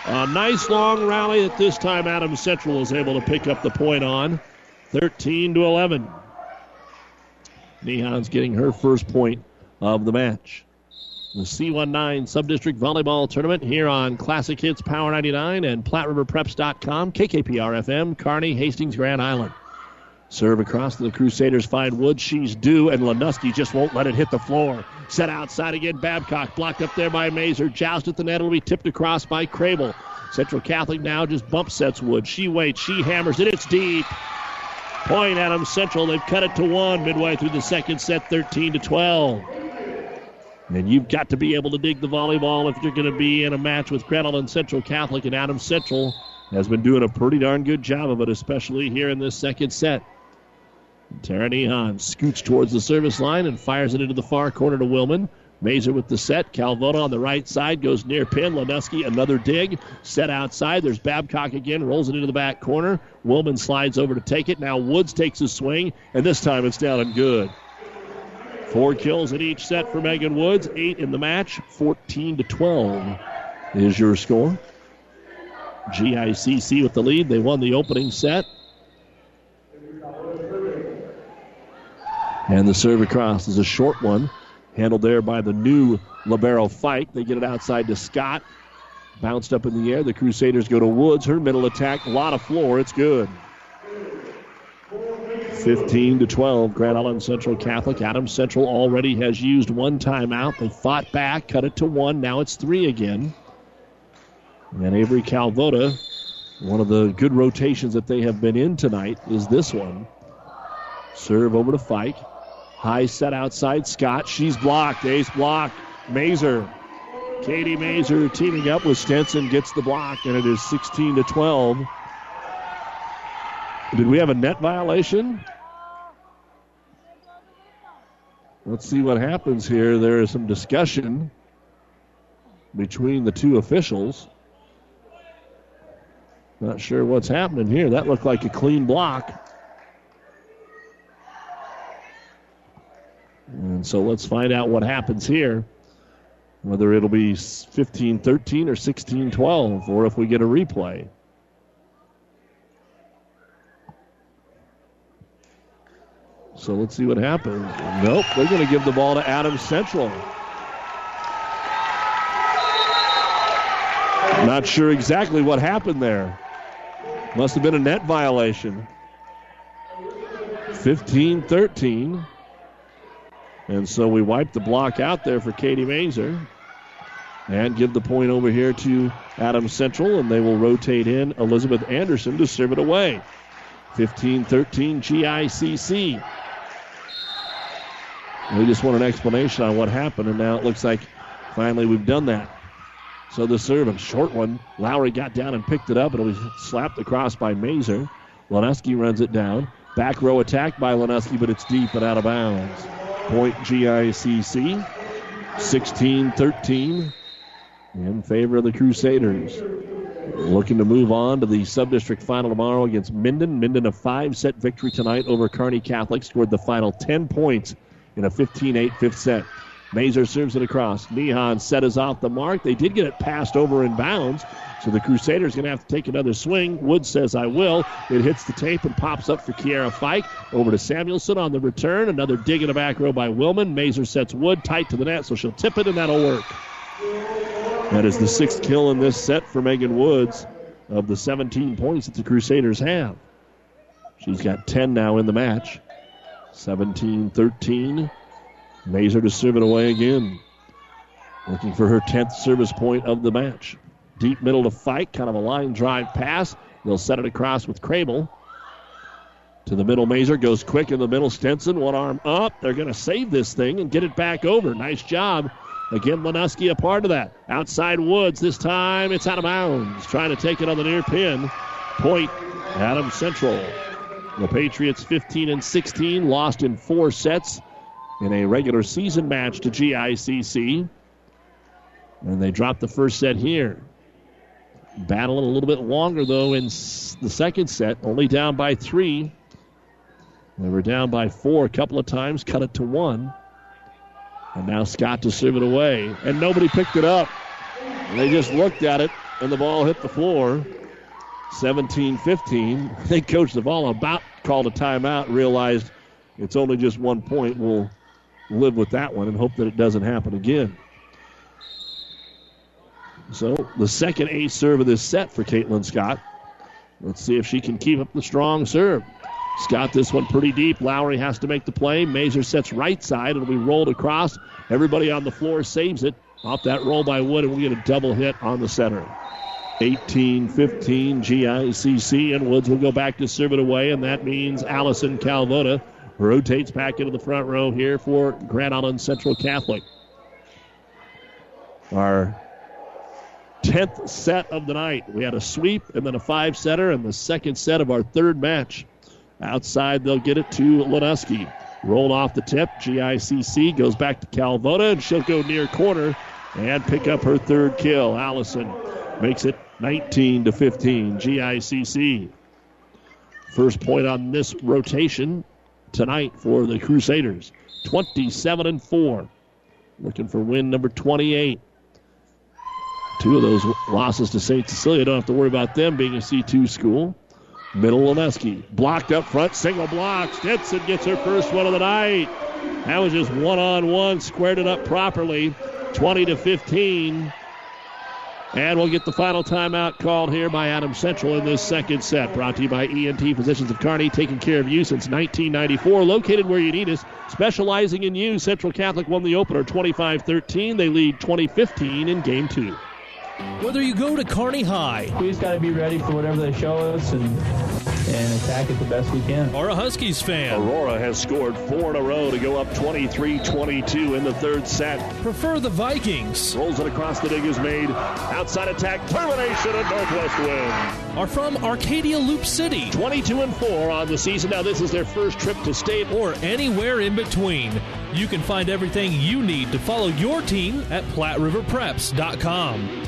A nice long rally at this time. Adams Central is able to pick up the point on. 13 to 11. Nehans getting her first point of the match. the C19 Subdistrict Volleyball Tournament here on Classic Hits Power 99 and PlatteRiverPreps.com, KKPR FM, Kearney, Hastings, Grand Island. Serve across to the Crusaders find Wood. She's due, and Lanuski just won't let it hit the floor. Set outside again. Babcock blocked up there by Mazer. Joust at the net. It'll be tipped across by Crable. Central Catholic now just bump sets Wood. She waits. She hammers it. It's deep. Point Adams Central. They've cut it to one midway through the second set, 13 to 12. And you've got to be able to dig the volleyball if you're going to be in a match with and Central Catholic. And Adams Central has been doing a pretty darn good job of it, especially here in this second set. Tara Nehan scoots towards the service line and fires it into the far corner to Willman. Mazer with the set. Calvota on the right side goes near pin. Lanuski another dig. Set outside. There's Babcock again. Rolls it into the back corner. Willman slides over to take it. Now Woods takes a swing, and this time it's down and good. Four kills in each set for Megan Woods. Eight in the match. 14 to 12 is your score. GICC with the lead. They won the opening set. And the serve across is a short one. Handled there by the new Libero Fike. They get it outside to Scott. Bounced up in the air. The Crusaders go to Woods. Her middle attack, a lot of floor. It's good. 15 to 12. Grand Island Central Catholic. Adams Central already has used one timeout. They fought back, cut it to one. Now it's three again. And Avery Calvota, one of the good rotations that they have been in tonight, is this one. Serve over to Fike. High set outside Scott. She's blocked. Ace block. Mazer. Katie Mazer teaming up with Stenson gets the block, and it is 16 to 12. Did we have a net violation? Let's see what happens here. There is some discussion between the two officials. Not sure what's happening here. That looked like a clean block. And so let's find out what happens here. Whether it'll be 15 13 or 16 12, or if we get a replay. So let's see what happens. Nope, they're going to give the ball to Adams Central. Not sure exactly what happened there. Must have been a net violation. 15 13. And so we wipe the block out there for Katie Mazer and give the point over here to Adams Central, and they will rotate in Elizabeth Anderson to serve it away. 15 13 GICC. We just want an explanation on what happened, and now it looks like finally we've done that. So the serve, a short one. Lowry got down and picked it up. And it'll be slapped across by Mazer. Lanuski runs it down. Back row attack by Lanuski, but it's deep and out of bounds. Point GICC. 16 13 in favor of the Crusaders. Looking to move on to the sub-district final tomorrow against Minden. Minden a five-set victory tonight over Kearney Catholic. Scored the final 10 points in a 15-8 fifth set. Mazer serves it across. Nehan set is off the mark. They did get it passed over in bounds, so the Crusaders going to have to take another swing. Wood says, I will. It hits the tape and pops up for Kiera Fike. Over to Samuelson on the return. Another dig in the back row by Willman. Mazer sets Wood tight to the net, so she'll tip it, and that'll work. That is the sixth kill in this set for Megan Woods of the 17 points that the Crusaders have. She's got 10 now in the match. 17 13. Mazer to serve it away again. Looking for her 10th service point of the match. Deep middle to Fike, kind of a line drive pass. They'll set it across with Crable. To the middle, Mazer goes quick in the middle. Stenson, one arm up. They're going to save this thing and get it back over. Nice job. Again, Lanuski a part of that. Outside Woods. This time it's out of bounds. Trying to take it on the near pin. Point, Adams Central. The Patriots 15 and 16, lost in four sets in a regular season match to GICC. And they dropped the first set here. Battling a little bit longer, though, in the second set, only down by three. They were down by four a couple of times, cut it to one. And now Scott to serve it away. And nobody picked it up. They just looked at it, and the ball hit the floor. 17 15. I think Coach Zavala about called a timeout, realized it's only just one point. We'll live with that one and hope that it doesn't happen again. So the second ace serve of this set for Caitlin Scott. Let's see if she can keep up the strong serve. Scott this one pretty deep. Lowry has to make the play. Mazer sets right side. It'll be rolled across. Everybody on the floor saves it. Off that roll by Wood, and we get a double hit on the center. 18 15 GICC, and Woods will go back to serve it away, and that means Allison Calvota rotates back into the front row here for Grand Island Central Catholic. Our 10th set of the night. We had a sweep and then a five setter, and the second set of our third match. Outside, they'll get it to Lenuski. Rolled off the tip. GICC goes back to Calvota, and she'll go near corner and pick up her third kill. Allison makes it 19 to 15. GICC. First point on this rotation tonight for the Crusaders. 27 and 4. Looking for win number 28. Two of those losses to St. Cecilia. Don't have to worry about them being a C2 school. Middle Leneski. Blocked up front, single block. Stenson gets her first one of the night. That was just one on one, squared it up properly. 20 to 15. And we'll get the final timeout called here by Adam Central in this second set. Brought to you by ENT Physicians of Kearney, taking care of you since 1994. Located where you need us, specializing in you. Central Catholic won the opener 25 13. They lead 2015 in game two. Whether you go to Kearney High, we just got to be ready for whatever they show us and and attack it the best we can. Or a Huskies fan. Aurora has scored four in a row to go up 23-22 in the third set. Prefer the Vikings. Rolls it across the dig is made. Outside attack, termination, and Northwest win. Are from Arcadia Loup City. 22 and 4 on the season. Now this is their first trip to state. Or anywhere in between. You can find everything you need to follow your team at PlatteRiverPreps.com.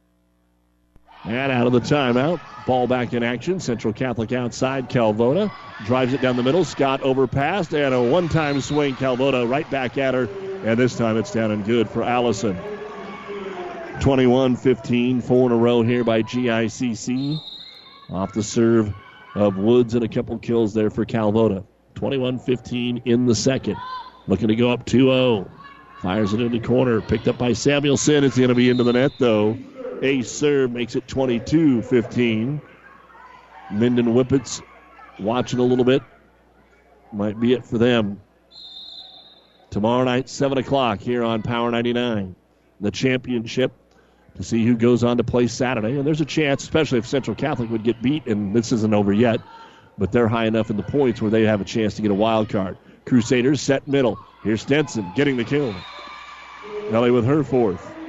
And out of the timeout. Ball back in action. Central Catholic outside. Calvota drives it down the middle. Scott overpassed and a one time swing. Calvota right back at her. And this time it's down and good for Allison. 21 15, four in a row here by GICC. Off the serve of Woods and a couple kills there for Calvota. 21 15 in the second. Looking to go up 2 0. Fires it in the corner. Picked up by Samuelson. It's going to be into the net, though. Ace serve makes it 22 15. Minden Whippets watching a little bit. Might be it for them. Tomorrow night, 7 o'clock here on Power 99. The championship to see who goes on to play Saturday. And there's a chance, especially if Central Catholic would get beat, and this isn't over yet, but they're high enough in the points where they have a chance to get a wild card. Crusaders set middle. Here's Stenson getting the kill. Ellie with her fourth.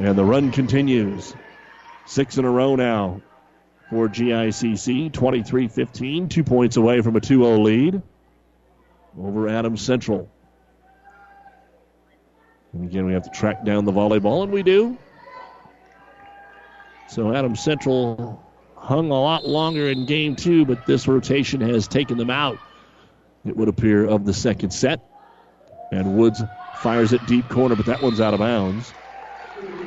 And the run continues. Six in a row now for GICC. 23 15, two points away from a 2 0 lead over Adams Central. And again, we have to track down the volleyball, and we do. So Adams Central hung a lot longer in game two, but this rotation has taken them out, it would appear, of the second set. And Woods fires it deep corner, but that one's out of bounds.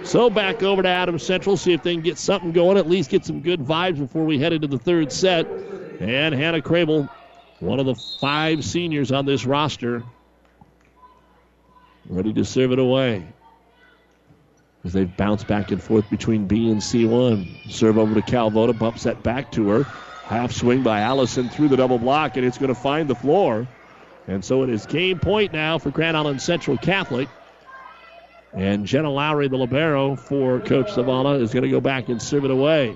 So back over to Adams Central, see if they can get something going, at least get some good vibes before we head into the third set. And Hannah Crable, one of the five seniors on this roster, ready to serve it away. As they bounce back and forth between B and C1. Serve over to Calvota, bumps that back to her. Half swing by Allison through the double block, and it's going to find the floor. And so it is game point now for Grand Island Central Catholic. And Jenna Lowry, the libero for Coach Zavala, is going to go back and serve it away.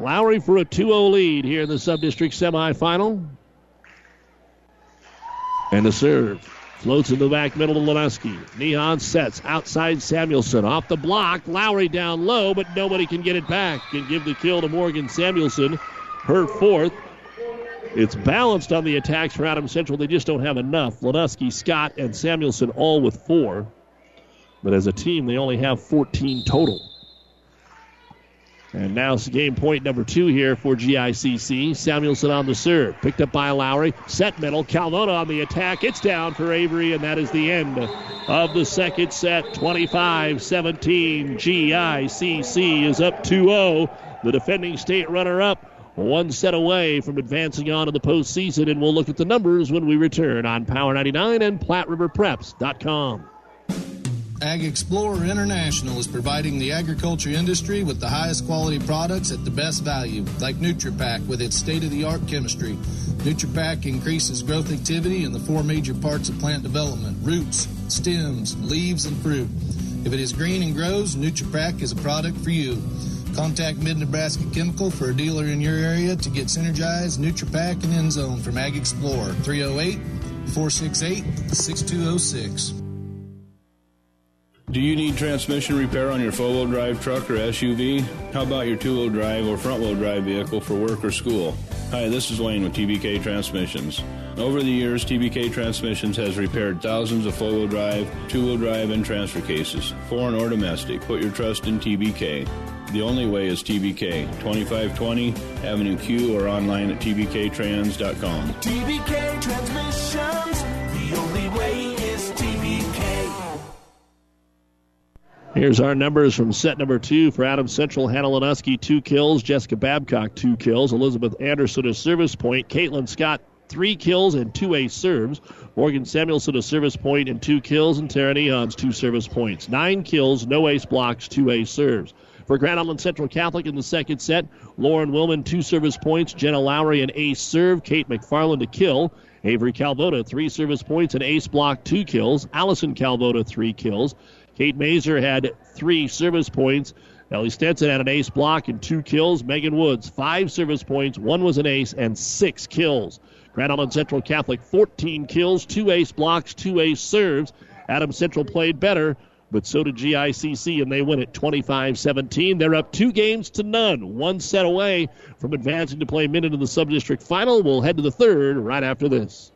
Lowry for a 2 0 lead here in the sub-district semifinal. And the serve. Floats in the back middle to Leneski. Neon sets outside Samuelson. Off the block. Lowry down low, but nobody can get it back. Can give the kill to Morgan Samuelson. Her fourth. It's balanced on the attacks for Adam Central. They just don't have enough. Lanuski, Scott, and Samuelson all with four. But as a team, they only have 14 total. And now it's game point number two here for GICC. Samuelson on the serve. Picked up by Lowry. Set middle. Calvota on the attack. It's down for Avery, and that is the end of the second set. 25 17. GICC is up 2 0. The defending state runner up. One set away from advancing on to the postseason, and we'll look at the numbers when we return on Power 99 and PlatteRiverPreps.com. Ag Explorer International is providing the agriculture industry with the highest quality products at the best value, like NutriPack with its state-of-the-art chemistry. NutriPack increases growth activity in the four major parts of plant development: roots, stems, leaves, and fruit. If it is green and grows, NutriPack is a product for you. Contact Mid Nebraska Chemical for a dealer in your area to get Synergized, NutriPack, and Endzone from Ag Explorer 308 468 6206. Do you need transmission repair on your four-wheel drive truck or SUV? How about your two-wheel drive or front-wheel drive vehicle for work or school? Hi, this is Wayne with TBK Transmissions. Over the years, TBK Transmissions has repaired thousands of four-wheel drive, two-wheel drive, and transfer cases, foreign or domestic. Put your trust in TBK. The only way is TBK, 2520 Avenue Q or online at tbktrans.com. TBK Transmissions, the only way is TBK. Here's our numbers from set number two for Adams Central. Hannah Lanuski, two kills. Jessica Babcock, two kills. Elizabeth Anderson, a service point. Caitlin Scott, three kills and two ace serves. Morgan Samuelson, a service point and two kills. And Tara Nehans, two service points. Nine kills, no ace blocks, two ace serves. For Grand Island Central Catholic in the second set, Lauren Willman, two service points. Jenna Lowry, an ace serve. Kate McFarland, a kill. Avery Calvota, three service points, an ace block, two kills. Allison Calvota, three kills. Kate Mazer had three service points. Ellie Stenson had an ace block and two kills. Megan Woods, five service points, one was an ace, and six kills. Grand Island Central Catholic, 14 kills, two ace blocks, two ace serves. Adam Central played better, but so did GICC, and they win it 25 17. They're up two games to none, one set away from advancing to play Minden in the sub-district final. We'll head to the third right after this.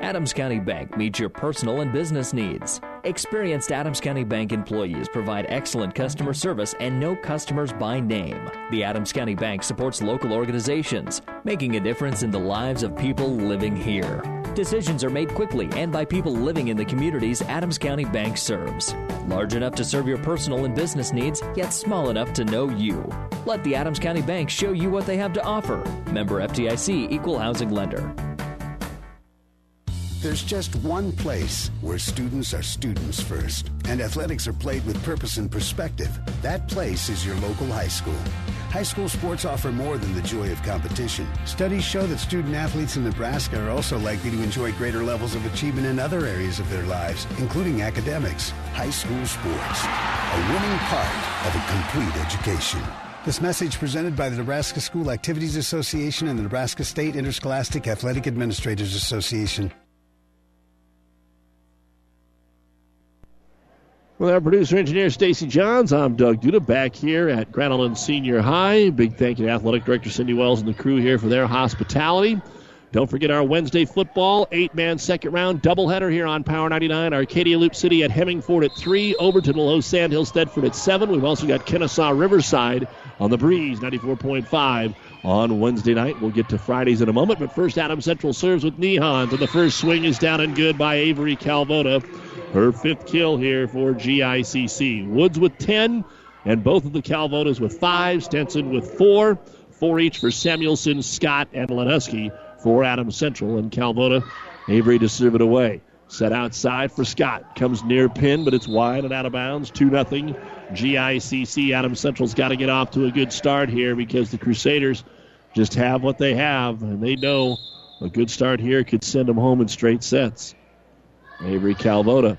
Adams County Bank meets your personal and business needs. Experienced Adams County Bank employees provide excellent customer service and know customers by name. The Adams County Bank supports local organizations, making a difference in the lives of people living here. Decisions are made quickly and by people living in the communities Adams County Bank serves. Large enough to serve your personal and business needs, yet small enough to know you. Let the Adams County Bank show you what they have to offer. Member FDIC Equal Housing Lender. There's just one place where students are students first, and athletics are played with purpose and perspective. That place is your local high school. High school sports offer more than the joy of competition. Studies show that student athletes in Nebraska are also likely to enjoy greater levels of achievement in other areas of their lives, including academics. High school sports, a winning part of a complete education. This message presented by the Nebraska School Activities Association and the Nebraska State Interscholastic Athletic Administrators Association. With our producer engineer Stacy Johns, I'm Doug Duda back here at Grand Island Senior High. Big thank you to Athletic Director Cindy Wells and the crew here for their hospitality. Don't forget our Wednesday football, eight man second round doubleheader here on Power 99. Arcadia Loup City at Hemingford at 3, Overton, Low Sandhill, Thedford at 7. We've also got Kenesaw Riverside on the Breeze 94.5 on Wednesday night. We'll get to Fridays in a moment, but first, Adam Central serves with Nehans, and the first swing is down and good by Avery Calvota. Her fifth kill here for GICC. Woods with 10, and both of the Calvotas with five. Stenson with four. Four each for Samuelson, Scott, and Lanuski for Adams Central. And Calvota, Avery to serve it away. Set outside for Scott. Comes near pin, but it's wide and out of bounds. 2 0. GICC. Adams Central's got to get off to a good start here because the Crusaders just have what they have, and they know a good start here could send them home in straight sets. Avery Calvota.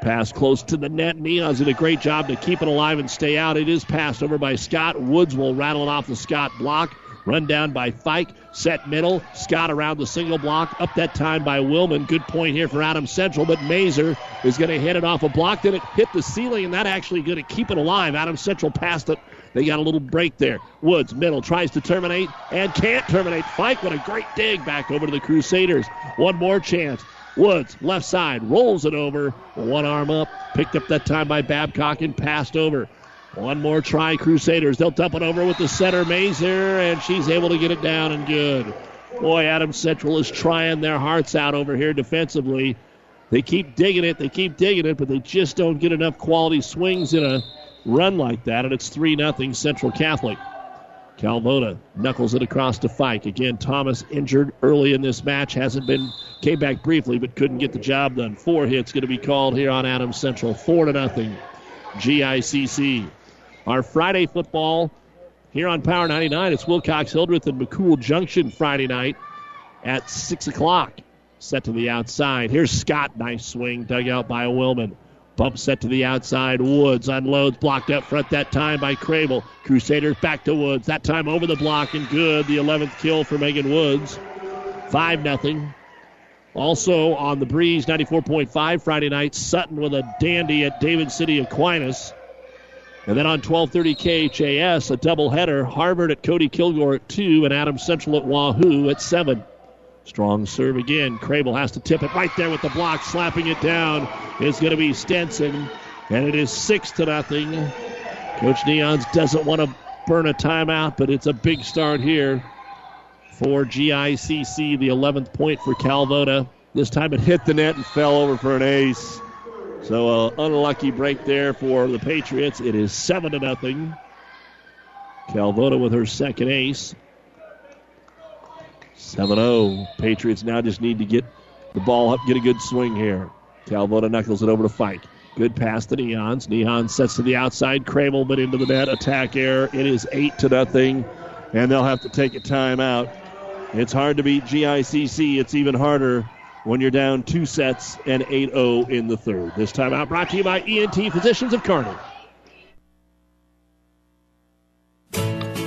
Pass close to the net. Nehans did a great job to keep it alive and stay out. It is passed over by Scott. Woods will rattle it off the Scott block. Run down by Fike. Set middle. Scott around the single block. Up that time by Willman. Good point here for Adams Central, but Mazer is going to hit it off a block. Then it hit the ceiling, and that actually going to keep it alive. Adams Central passed it They got a little break there. Woods, middle, tries to terminate and can't terminate. Fike with a great dig back over to the Crusaders. One more chance. Woods, left side, rolls it over. One arm up. Picked up that time by Babcock and passed over. One more try, Crusaders. They'll dump it over with the center, Mazer, and she's able to get it down and good. Boy, Adam Central is trying their hearts out over here defensively. They keep digging it, they keep digging it, but they just don't get enough quality swings in a run like that, and it's 3 0 Central Catholic. Calvota knuckles it across to Fike. Again, Thomas injured early in this match. Hasn't been, came back briefly, but couldn't get the job done. Four hits going to be called here on Adams Central. 4 to nothing. GICC. Our Friday football here on Power 99. It's Wilcox Hildreth and McCool Junction Friday night at 6 o'clock. Set to the outside. Here's Scott. Nice swing. Dug out by Willman. Bump set to the outside. Woods unloads. Blocked up front that time by Crable. Crusaders back to Woods. That time over the block and good. The 11th kill for Megan Woods. 5 0. Also on the breeze, 94.5 Friday night, Sutton with a dandy at David City Aquinas. And then on 1230 KHAS, a doubleheader, Harvard at Cody Kilgore at 2 and Adams Central at Wahoo at 7. Strong serve again. Crable has to tip it right there with the block, slapping it down. Is going to be Stenson, and it is six to nothing. Coach Nehans doesn't want to burn a timeout, but it's a big start here for GICC. The 11th point for Calvota. This time it hit the net and fell over for an ace. So, uh, unlucky break there for the Patriots. It is seven to nothing. Calvota with her second ace. 7 0. Patriots now just need to get the ball up, get a good swing here. Calvota knuckles it over to Fike. Good pass to Nehans. Neon sets to the outside. Crable, but into the net. Attack error. It is 8 to nothing, and they'll have to take a timeout. It's hard to beat GICC. It's even harder when you're down two sets and 8 0 in the third. This timeout brought to you by ENT Physicians of Kearney.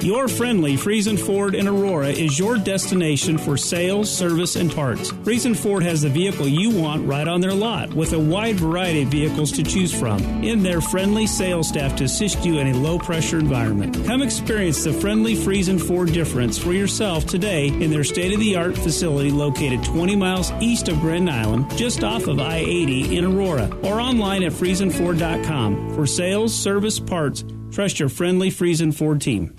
Your friendly Friesen Ford in Aurora is your destination for sales, service, and parts. Friesen Ford has the vehicle you want right on their lot with a wide variety of vehicles to choose from in their friendly sales staff to assist you in a low pressure environment. Come experience the friendly Friesen Ford difference for yourself today in their state of the art facility located 20 miles east of Grand Island, just off of I 80 in Aurora, or online at FriesenFord.com. For sales, service, parts, trust your friendly Friesen Ford team.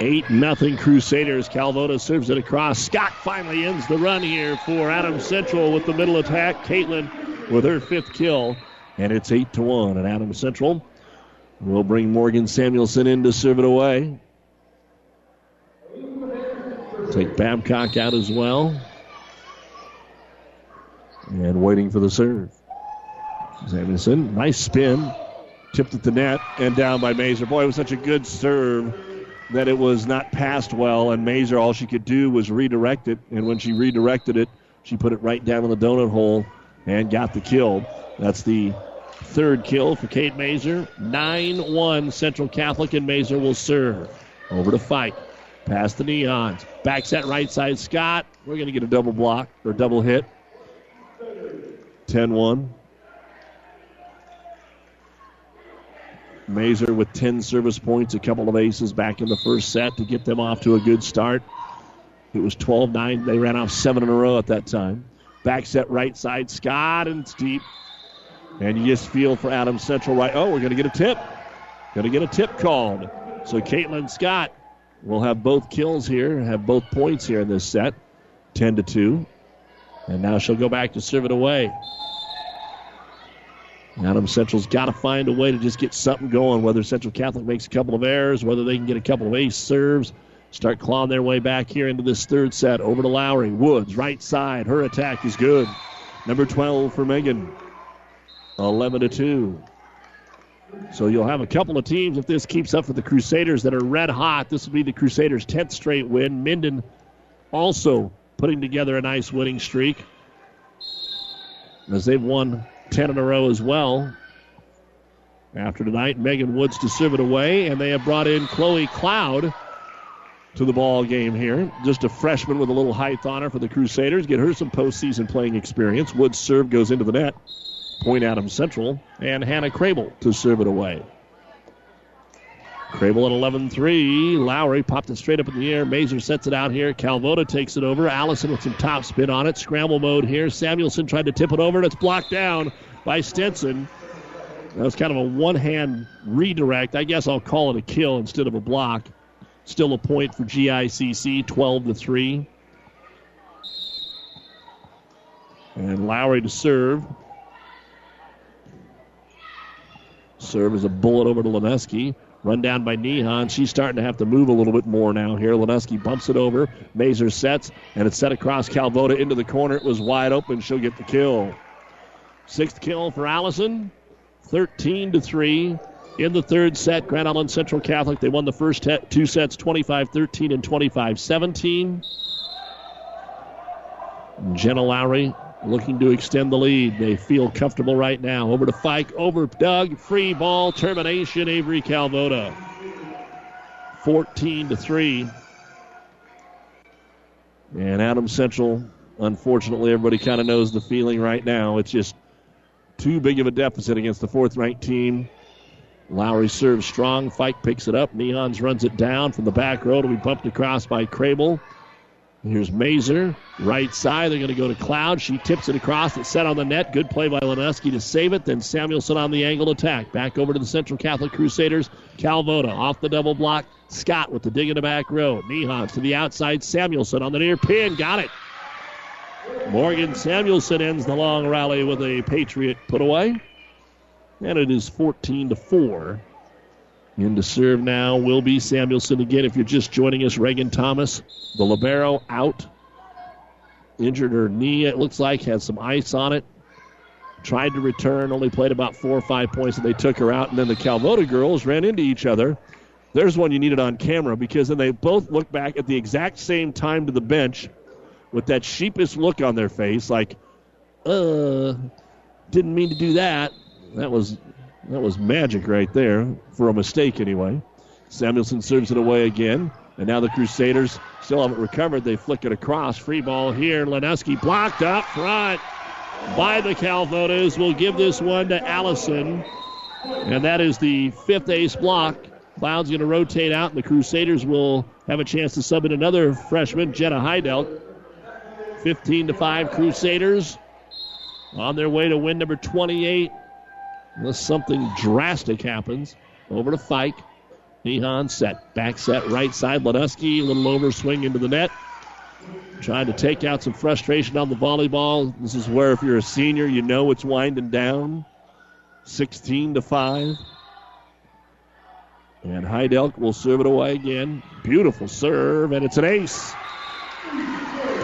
8 nothing Crusaders. Calvota serves it across. Scott finally ends the run here for Adams Central with the middle attack. Caitlin with her fifth kill. And it's 8 to 1. And Adams Central will bring Morgan Samuelson in to serve it away. Take Babcock out as well. And waiting for the serve. Samuelson, nice spin. Tipped at the net and down by Mazer. Boy, it was such a good serve that it was not passed well, and Mazer, all she could do was redirect it. And when she redirected it, she put it right down in the donut hole and got the kill. That's the third kill for Kate Mazer. 9 1 Central Catholic, and Mazer will serve. Over to Fike. Past the Nehans. Back set right side Scott. We're going to get a double block or double hit. 10 1. Mazer with 10 service points, a couple of aces back in the first set to get them off to a good start. It was 12 9. They ran off seven in a row at that time. Back set right side, Scott, and it's deep. And you just feel for Adams Central right. Oh, we're going to get a tip. Going to get a tip called. So Caitlin Scott will have both kills here, have both points here in this set 10 to 2. And now she'll go back to serve it away. Adams Central's got to find a way to just get something going, whether Central Catholic makes a couple of errors, whether they can get a couple of ace serves, start clawing their way back here into this third set. Over to Lowry. Woods, right side. Her attack is good. Number 12 for Megan. 11 to 2. So you'll have a couple of teams if this keeps up for the Crusaders that are red hot. This will be the Crusaders' 10th straight win. Minden also putting together a nice winning streak as they've won 10 in a row as well. After tonight, Megan Woods to serve it away, and they have brought in Chloe Cloud to the ball game here. Just a freshman with a little height on her for the Crusaders. Get her some postseason playing experience. Woods' serve goes into the net. Point Adams Central, and Hannah Crable to serve it away. Crable at 11 3. Lowry popped it straight up in the air. Mazer sets it out here. Calvota takes it over. Allison with some top spin on it. Scramble mode here. Samuelson tried to tip it over, and it's blocked down by Stenson. That was kind of a one hand redirect. I guess I'll call it a kill instead of a block. Still a point for GICC, 12 to 3. And Lowry to serve. Serve is a bullet over to Leneski. Run down by Nehan. She's starting to have to move a little bit more now here. Leneski bumps it over. Mazer sets, and it's set across Calvota into the corner. It was wide open. She'll get the kill. Sixth kill for Allison. 13 to 3 in the third set. Grand Island Central Catholic, they won the first two sets 25 13 and 25 17. Jenna Lowry looking to extend the lead. They feel comfortable right now. Over to Fike, over Doug, free ball, termination, Avery Calvota. 14 to 3. And Adam Central, unfortunately, everybody kind of knows the feeling right now. It's just too big of a deficit against the fourth ranked team. Lowry serves strong. Fike picks it up. Nehans runs it down from the back row to be bumped across by Crable. Here's Mazer, right side. They're going to go to Cloud. She tips it across. It's set on the net. Good play by Leneski to save it. Then Samuelson on the angle attack. Back over to the Central Catholic Crusaders. Calvota off the double block. Scott with the dig in the back row. Nehans to the outside. Samuelson on the near pin. Got it. Morgan Samuelson ends the long rally with a Patriot put away. And it is 14 to 4. In to serve now will be Samuelson again. If you're just joining us, Reagan Thomas, the Libero out. Injured her knee, it looks like, had some ice on it. Tried to return, only played about four or five points, and they took her out. And then the Calvota girls ran into each other. There's one you needed on camera because then they both looked back at the exact same time to the bench with that sheepish look on their face, like, uh, didn't mean to do that. That was that was magic right there for a mistake anyway. Samuelson serves it away again. And now the Crusaders still haven't recovered. They flick it across. Free ball here. Leneski blocked up front by the Calvotas. We'll give this one to Allison. And that is the fifth ace block. Cloud's going to rotate out, and the Crusaders will have a chance to sub in another freshman, Jenna Heidelt. 15 to 5 Crusaders on their way to win number 28 unless something drastic happens. Over to Fike. Nehan set. Back set right side. Leneski, a little over swing into the net. Trying to take out some frustration on the volleyball. This is where, if you're a senior, you know it's winding down. 16 to 5. And Heidelk will serve it away again. Beautiful serve, and it's an ace.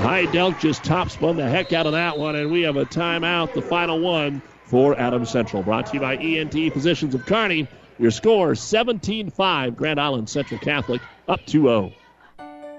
Heidelk just top spun the heck out of that one, and we have a timeout, the final one for Adams Central. Brought to you by ENT Physicians of Kearney. Your score 17 5, Grand Island Central Catholic up 2 0.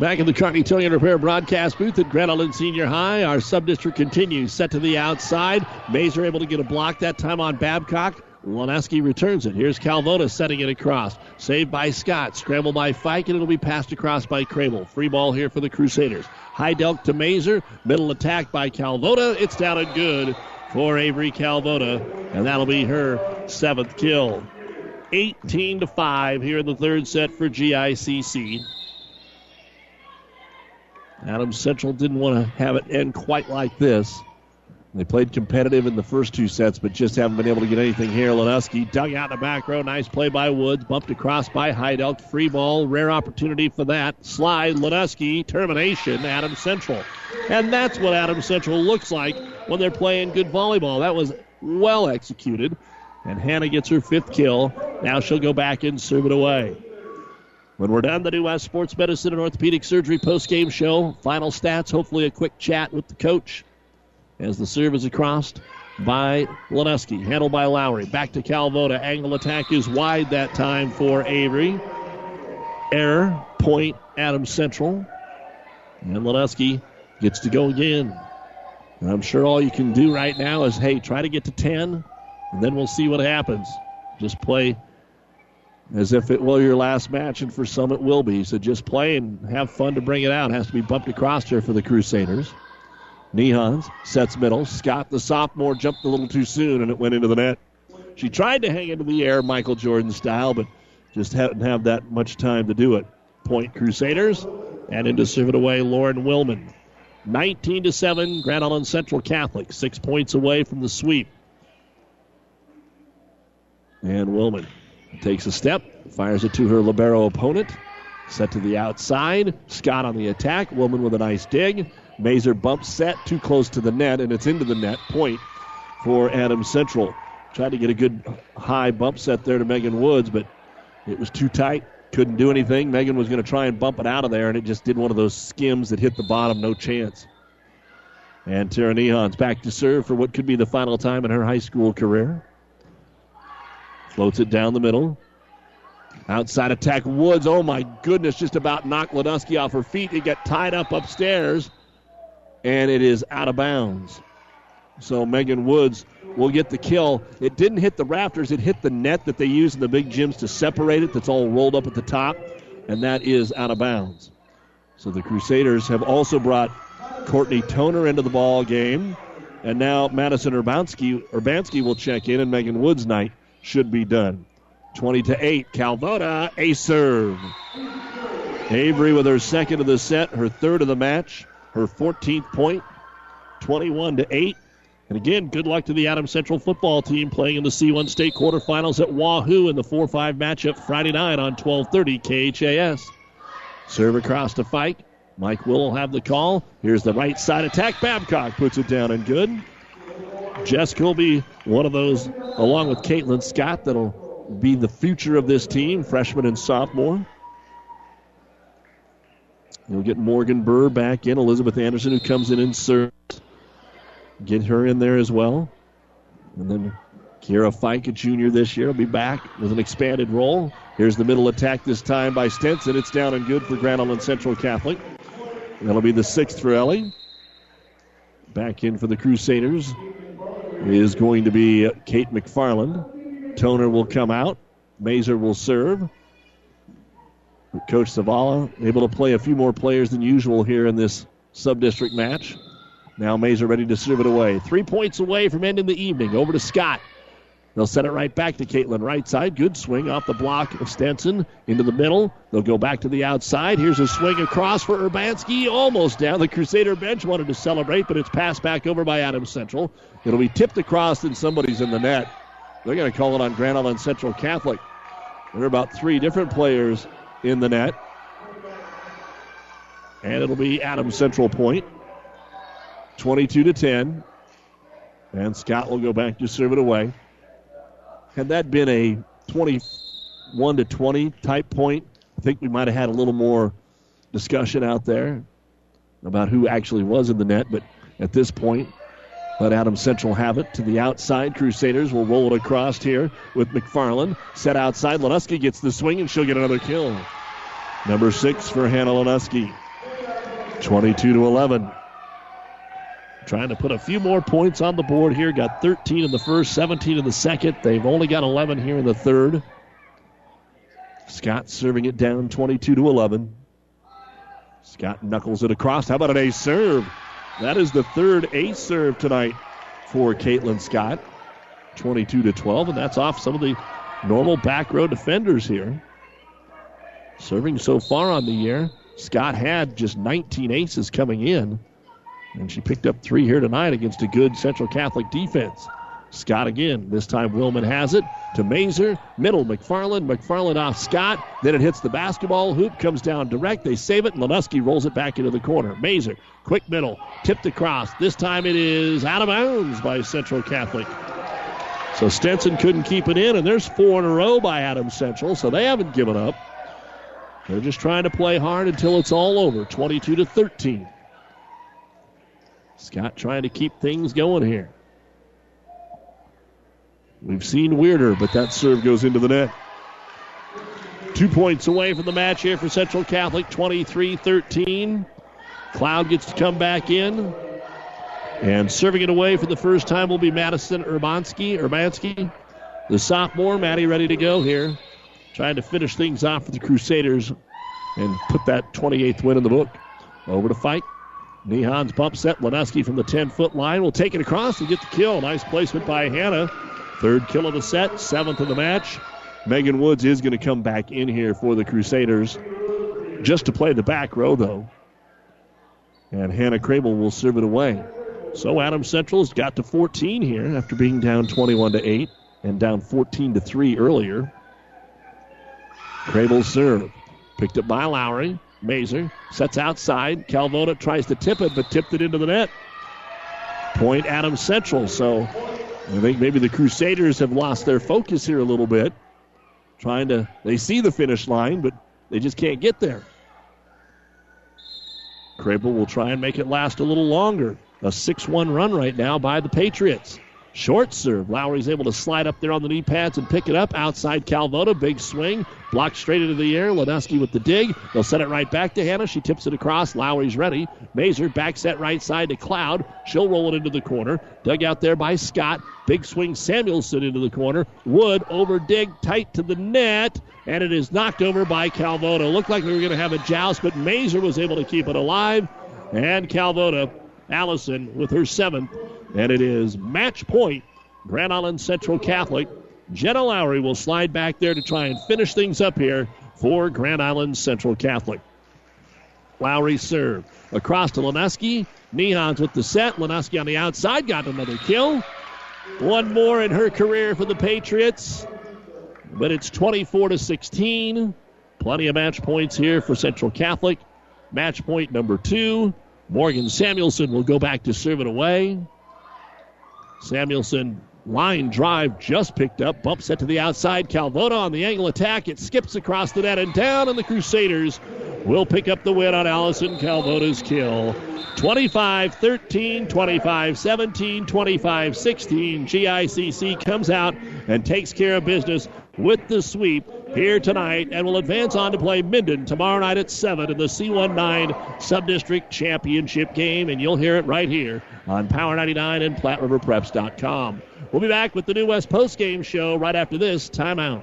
Back in the Kearney Towing Repair broadcast booth at Island Senior High, our sub-district continues. Set to the outside. Mazer able to get a block that time on Babcock. Leneski returns it. Here's Calvota setting it across. Saved by Scott. Scramble by Fike, and it'll be passed across by Crable. Free ball here for the Crusaders. Heidelk to Mazer. Middle attack by Calvota. It's down and good for Avery Calvota, and that'll be her seventh kill. 18 to 5 here in the third set for GICC. Adams Central didn't want to have it end quite like this. They played competitive in the first two sets, but just haven't been able to get anything here. Leneski dug out in the back row. Nice play by Woods. Bumped across by Heidelk. Free ball. Rare opportunity for that. Slide. Leneski. Termination. Adams Central. And that's what Adams Central looks like when they're playing good volleyball. That was well executed. And Hannah gets her fifth kill. Now she'll go back and serve it away. When we're done, the New West Sports Medicine and Orthopedic Surgery post-game show. Final stats, hopefully a quick chat with the coach as the serve is across by Leneski. Handled by Lowry. Back to Calvota. Angle attack is wide that time for Avery. Error. Point Adams Central. And Leneski gets to go again. And I'm sure all you can do right now is, hey, try to get to 10, and then we'll see what happens. Just play as if it were your last match, and for some it will be. So just play and have fun to bring it out. Has to be bumped across here for the Crusaders. Nehans sets middle. Scott, the sophomore, jumped a little too soon, and it went into the net. She tried to hang into the air, Michael Jordan style, but just hadn't have that much time to do it. Point Crusaders, and into serve it away, Lauren Willman. 19 to 7, Grand Island Central Catholic, six points away from the sweep. And Willman takes a step, fires it to her libero opponent. Set to the outside. Scott on the attack. Willman with a nice dig. Mazer bump set too close to the net, and it's into the net. Point for Adams Central. Tried to get a good high bump set there to Megan Woods, but it was too tight. Couldn't do anything. Megan was going to try and bump it out of there, and it just did one of those skims that hit the bottom. No chance. And Tara Nehans back to serve for what could be the final time in her high school career. Floats it down the middle. Outside attack, Woods. Oh my goodness, just about knocked Lenuski off her feet. It got tied up upstairs, and it is out of bounds. So Megan Woods will get the kill. It didn't hit the rafters, it hit the net that they use in the big gyms to separate it, that's all rolled up at the top, and that is out of bounds. So the Crusaders have also brought Courtney Toner into the ball game, and now Madison Urbanski, Urbanski will check in, and Megan Woods' night should be done. 20 to 8. Calvota, a serve. Avery with her second of the set, her third of the match, her 14th point, 21 to 8. And again, good luck to the Adams Central football team playing in the C1 state quarterfinals at Wahoo in the 4-5 matchup Friday night on 1230 KHAS. Serve across to Fike. Mike will have the call. Here's the right side attack. Babcock puts it down and good. Jess be one of those, along with Caitlin Scott, that'll be the future of this team, freshman and sophomore. You'll get Morgan Burr back in, Elizabeth Anderson, who comes in and serves. Get her in there as well. And then Kira Fike, a junior this year, will be back with an expanded role. Here's the middle attack this time by Stenson. It's down and good for Grand Island Central Catholic. That'll be the sixth for Ellie. Back in for the Crusaders is going to be Kate McFarland. Toner will come out. Mazer will serve. Coach Zavala able to play a few more players than usual here in this sub-district match. Now Mazer ready to serve it away. Three points away from ending the evening. Over to Scott. They'll set it right back to Caitlin. Right side. Good swing off the block of Stenson into the middle. They'll go back to the outside. Here's a swing across for Urbanski. Almost down. The Crusader bench wanted to celebrate, but it's passed back over by Adams Central. It'll be tipped across and somebody's in the net. They're going to call it on Grand Island Central Catholic. There are about three different players in the net. And it'll be Adams Central point. 22 to 10. And Scott will go back to serve it away. Had that been a 21 to 20 type point, I think we might have had a little more discussion out there about who actually was in the net. But at this point, let Adam Central have it to the outside. Crusaders will roll it across here with McFarland. Set outside. Lenuski gets the swing and she'll get another kill. Number six for Hannah Lenuski. 22 to 11. Trying to put a few more points on the board here. Got 13 in the first, 17 in the second. They've only got 11 here in the third. Scott serving it down 22 to 11. Scott knuckles it across. How about an ace serve? That is the third ace serve tonight for Caitlin Scott. 22 to 12, and that's off some of the normal back row defenders here. Serving so far on the year, Scott had just 19 aces coming in, and she picked up three here tonight against a good Central Catholic defense. Scott again. This time Willman has it to Mazer. Middle McFarland. McFarland off Scott. Then it hits the basketball hoop, comes down direct. They save it, and Lenuski rolls it back into the corner. Mazer, quick middle, tipped across. This time it is out of bounds by Central Catholic. So Stenson couldn't keep it in, and there's four in a row by Adams Central, so they haven't given up. They're just trying to play hard until it's all over. 22 to 13. Scott trying to keep things going here. We've seen weirder, but that serve goes into the net. Two points away from the match here for Central Catholic, 23 13. Cloud gets to come back in. And serving it away for the first time will be Madison Urbanski. Urbanski, the sophomore. Maddie ready to go here. Trying to finish things off for the Crusaders and put that 28th win in the book. Over to Fike. Nehans bump set. Leneski from the 10 foot line will take it across and get the kill. Nice placement by Hannah. Third kill of the set, seventh of the match. Megan Woods is going to come back in here for the Crusaders just to play the back row, though. And Hannah Crable will serve it away. So Adam Central's got to 14 here after being down 21 to 8 and down 14 to 3 earlier. Crable serve. Picked up by Lowry. Mazer sets outside. Calvota tries to tip it, but tipped it into the net. Point Adams Central. So I think maybe the Crusaders have lost their focus here a little bit. Trying to, they see the finish line, but they just can't get there. Crable will try and make it last a little longer. A 6 1 run right now by the Patriots. Short serve. Lowry's able to slide up there on the knee pads and pick it up. Outside Calvota. Big swing. Blocked straight into the air. Leneski with the dig. They'll send it right back to Hannah. She tips it across. Lowry's ready. Mazer back set right side to Cloud. She'll roll it into the corner. Dug out there by Scott. Big swing. Samuelson into the corner. Wood over dig tight to the net. And it is knocked over by Calvota. Looked like we were going to have a joust, but Mazer was able to keep it alive. And Calvota, Allison with her seventh. And it is match point. Grand Island Central Catholic. Jenna Lowry will slide back there to try and finish things up here for Grand Island Central Catholic. Lowry serve. Across to Leneski. Nehans with the set. Leneski on the outside got another kill. One more in her career for the Patriots. But it's 24 to 16. Plenty of match points here for Central Catholic. Match point number two. Morgan Samuelson will go back to serve it away. Samuelson line drive just picked up. Bump set to the outside. Calvota on the angle attack. It skips across the net and down, and the Crusaders will pick up the win on Allison Calvota's kill. 25 13, 25 17, 25 16. GICC comes out and takes care of business with the sweep here tonight and will advance on to play Minden tomorrow night at 7 in the C19 Subdistrict Championship game. And you'll hear it right here on Power 99 and PlatteRiverPreps.com. We'll be back with the New West Post Game show right after this timeout.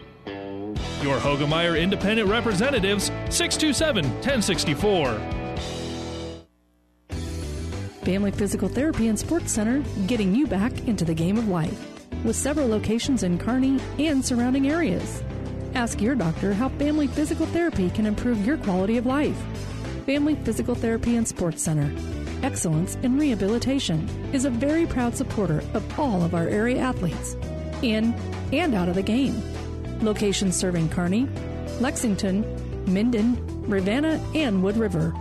Your Hoegemeyer Independent Representatives, 627 1064. Family Physical Therapy and Sports Center, getting you back into the game of life. With several locations in Kearney and surrounding areas. Ask your doctor how Family Physical Therapy can improve your quality of life. Family Physical Therapy and Sports Center. Excellence in Rehabilitation is a very proud supporter of all of our area athletes, in and out of the game. Locations serving Kearney, Lexington, Minden, Ravenna, and Wood River.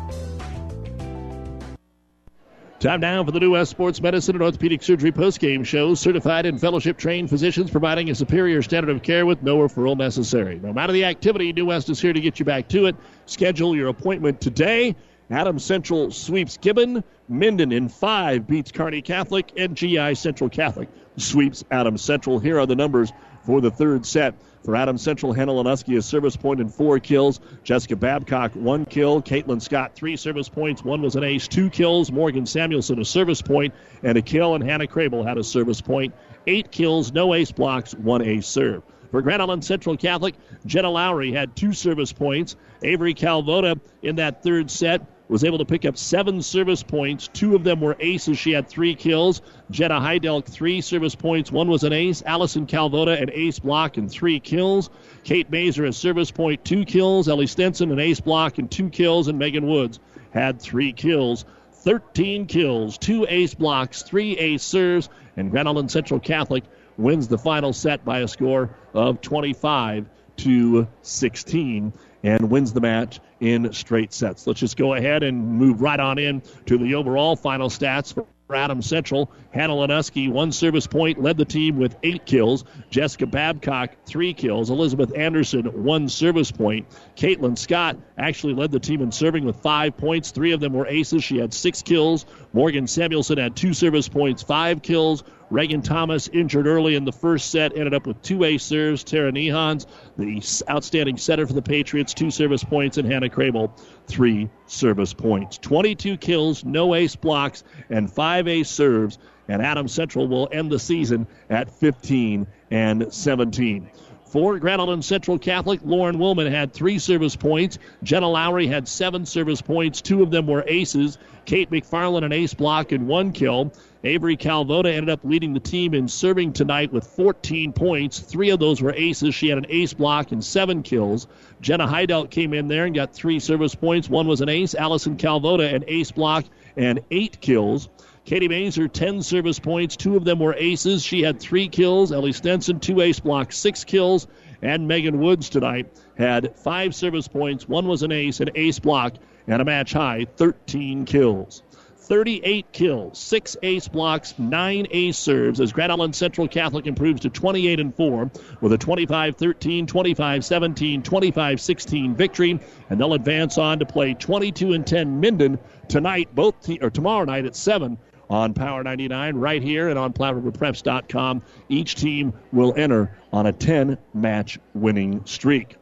Time now for the New West Sports Medicine and Orthopedic Surgery postgame show. Certified and fellowship trained physicians providing a superior standard of care with no referral necessary. No matter the activity, New West is here to get you back to it. Schedule your appointment today. Adam Central sweeps Gibbon. Minden in five beats Kearney Catholic, and GI Central Catholic sweeps Adam Central. Here are the numbers for the third set. For Adams Central, Hannah Lenuski a service point and four kills. Jessica Babcock, one kill. Caitlin Scott, three service points. One was an ace, two kills. Morgan Samuelson, a service point and a kill. And Hannah Crable had a service point. Eight kills, no ace blocks, one ace serve. For Grand Island Central Catholic, Jenna Lowry had two service points. Avery Calvota in that third set was able to pick up seven service points. Two of them were aces. She had three kills. Jenna Heidelk, three service points. One was an ace. Allison Calvota, an ace block and three kills. Kate Mazer, a service point, two kills. Ellie Stenson, an ace block and two kills. And Megan Woods had three kills. 13 kills, two ace blocks, three ace serves, and Grand Island Central Catholic wins the final set by a score of 25 to 16 and wins the match in straight sets. Let's just go ahead and move right on in to the overall final stats for Adam Central. Hannah Lenuski, one service point, led the team with eight kills. Jessica Babcock, three kills. Elizabeth Anderson, one service point. Caitlin Scott actually led the team in serving with five points. Three of them were aces. She had six kills. Morgan Samuelson had two service points, five kills. Reagan Thomas, injured early in the first set, ended up with two ace serves. Tara Nehans, the outstanding setter for the Patriots, two service points, and Hannah Crable, three service points. 22 kills, no ace blocks, and five ace serves. And Adam Central will end the season at 15 and 17. For Grand Central Catholic, Lauren Willman had three service points. Jenna Lowry had seven service points. Two of them were aces. Kate McFarland an ace block and one kill. Avery Calvota ended up leading the team in serving tonight with 14 points. Three of those were aces. She had an ace block and seven kills. Jenna Heidelt came in there and got three service points. One was an ace. Allison Calvota an ace block and eight kills. Katie Mazer, 10 service points. Two of them were aces. She had three kills. Ellie Stenson, two ace blocks, six kills. And Megan Woods tonight had five service points. One was an ace, an ace block, and a match high 13 kills. 38 kills, six ace blocks, nine ace serves as Grand Island Central Catholic improves to 28 and 4 with a 25 13, 25 17, 25 16 victory. And they'll advance on to play 22 and 10 Minden tonight, both te- or tomorrow night at 7 on Power 99 right here and on PlatteRiverPreps.com. Each team will enter on a 10 match winning streak.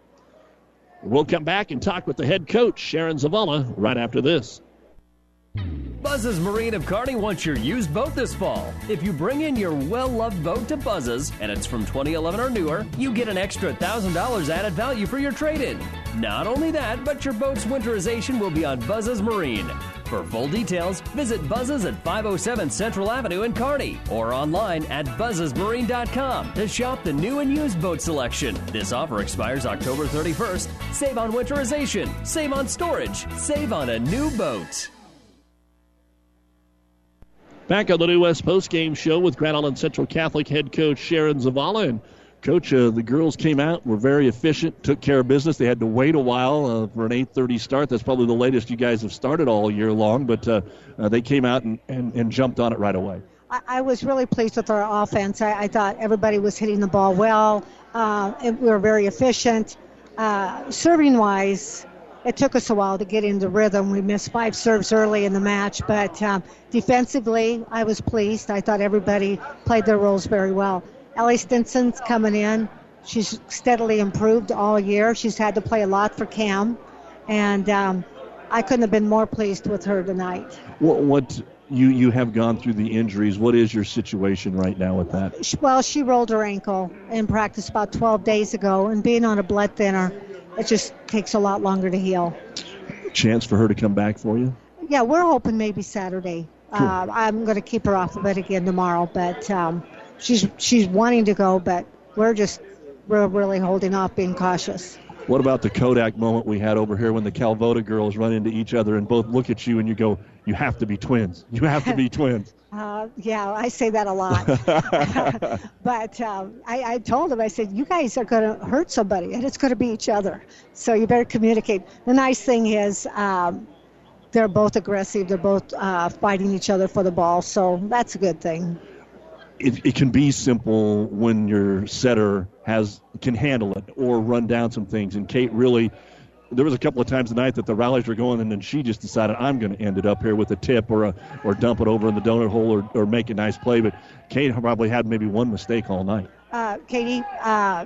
We'll come back and talk with the head coach, Sharon Zavala, right after this. Buzz's Marine of Kearney wants your used boat this fall. If you bring in your well loved boat to Buzz's and it's from 2011 or newer, you get an extra $1,000 added value for your trade in. Not only that, but your boat's winterization will be on Buzz's Marine. For full details, visit Buzz's at 507 Central Avenue in Kearney or online at buzzesmarine.com to shop the new and used boat selection. This offer expires October 31st. Save on winterization, save on storage, save on a new boat. Back on the New West Post Game Show with Grand Island Central Catholic head coach Sharon Zavala. And coach, uh, the girls came out, were very efficient, took care of business. They had to wait a while uh, for an 8:30 start. That's probably the latest you guys have started all year long, but uh, uh, they came out and, and, and jumped on it right away. I, I was really pleased with our offense. I, I thought everybody was hitting the ball well. Uh, we were very efficient. Uh, serving wise, it took us a while to get into rhythm. We missed five serves early in the match, but um, defensively, I was pleased. I thought everybody played their roles very well. Ellie Stenson's coming in. She's steadily improved all year. She's had to play a lot for Cam, and um, I couldn't have been more pleased with her tonight. What, what you you have gone through the injuries. What is your situation right now with that? Well, she rolled her ankle in practice about 12 days ago, and being on a blood thinner, it just takes a lot longer to heal. Chance for her to come back for you? Yeah, we're hoping maybe Saturday. Uh, I'm going to keep her off of it again tomorrow, but um, she's she's wanting to go, but we're just we're really holding off, being cautious. What about the Kodak moment we had over here when the Calvota girls run into each other and both look at you and you go, "You have to be twins. You have to be twins." Uh, yeah, I say that a lot. but um, I, I told him, I said, you guys are going to hurt somebody, and it's going to be each other. So you better communicate. The nice thing is um, they're both aggressive. They're both uh, fighting each other for the ball, so that's a good thing. It, it can be simple when your setter has can handle it or run down some things. And Kate really there was a couple of times tonight that the rallies were going, and then she just decided I'm going to end it up here with a tip or a or dump it over in the donut hole or, or make a nice play. But Kate probably had maybe one mistake all night. Uh, Katie uh,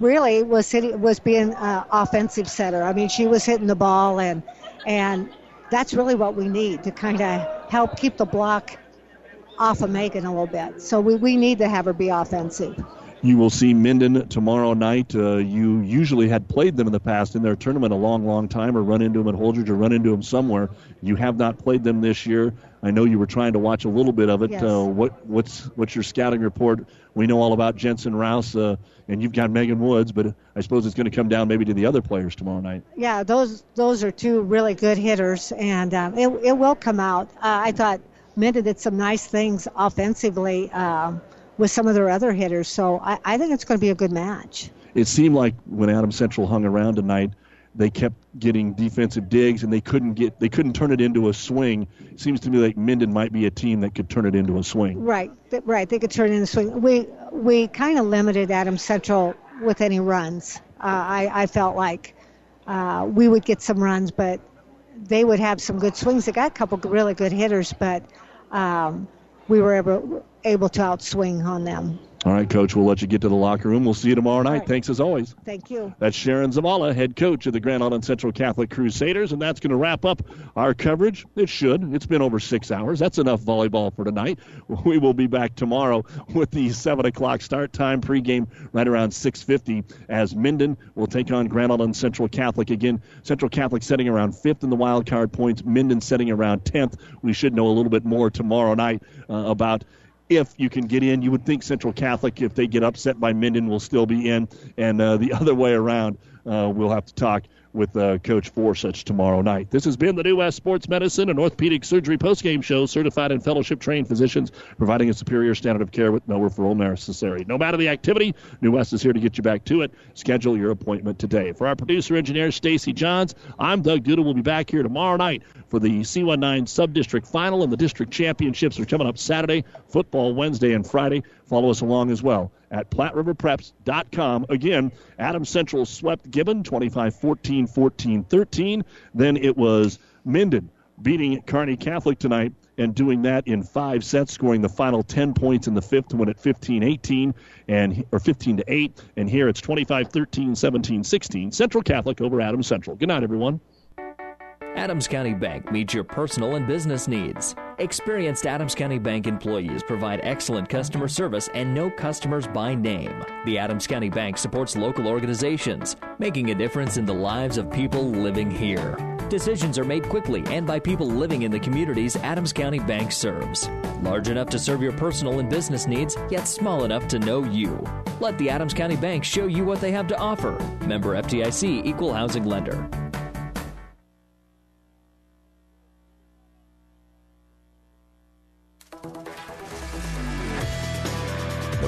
really was hitting, was being uh, offensive setter. I mean, she was hitting the ball, and and that's really what we need to kind of help keep the block off of Megan a little bit. So we, we need to have her be offensive. You will see Minden tomorrow night. Uh, you usually had played them in the past in their tournament a long, long time, or run into them at Holdrege, or run into them somewhere. You have not played them this year. I know you were trying to watch a little bit of it. Yes. Uh, what what's what's your scouting report? We know all about Jensen Rouse, uh, and you've got Megan Woods, but I suppose it's going to come down maybe to the other players tomorrow night. Yeah, those those are two really good hitters, and um, it it will come out. Uh, I thought Minden did some nice things offensively um, with some of their other hitters, so I, I think it's going to be a good match. It seemed like when Adam Central hung around tonight, they kept getting defensive digs and they couldn't get they couldn't turn it into a swing. It seems to me like Minden might be a team that could turn it into a swing. Right, right. They could turn it into a swing. We we kind of limited Adam Central with any runs. Uh, I I felt like uh, we would get some runs, but they would have some good swings. They got a couple really good hitters, but um, we were able able to outswing on them. All right, Coach, we'll let you get to the locker room. We'll see you tomorrow night. Thanks as always. Thank you. That's Sharon Zavala, head coach of the Grand Island Central Catholic Crusaders, and that's going to wrap up our coverage. It should. It's been over six hours. That's enough volleyball for tonight. We will be back tomorrow with the seven o'clock start time pregame right around 6:50 as Minden will take on Grand Island Central Catholic again. Central Catholic setting around fifth in the wild card points. Minden setting around 10th. We should know a little bit more tomorrow night uh, about if you can get in. You would think Central Catholic, if they get upset by Minden, will still be in, and uh, the other way around. Uh, we'll have to talk with uh, Coach Forsich tomorrow night. This has been the New West Sports Medicine and Orthopedic Surgery postgame show. Certified and fellowship trained physicians providing a superior standard of care with no referral necessary. No matter the activity, New West is here to get you back to it. Schedule your appointment today. For our producer engineer Stacy Johns, I'm Doug Duda. We'll be back here tomorrow night for the C19 Sub-District Final and the District Championships are coming up Saturday, football Wednesday and Friday. Follow us along as well at PlatteRiverPreps.com. Again, Adam Central swept Gibbon 25 14, 14 13. Then it was Minden beating Kearney Catholic tonight and doing that in five sets, scoring the final 10 points in the fifth to win it 15 18 and or 15 to 8. And here it's 25 13, 17 16. Central Catholic over Adams Central. Good night, everyone. Adams County Bank meets your personal and business needs. Experienced Adams County Bank employees provide excellent customer service and know customers by name. The Adams County Bank supports local organizations, making a difference in the lives of people living here. Decisions are made quickly and by people living in the communities Adams County Bank serves. Large enough to serve your personal and business needs, yet small enough to know you. Let the Adams County Bank show you what they have to offer. Member FDIC Equal Housing Lender.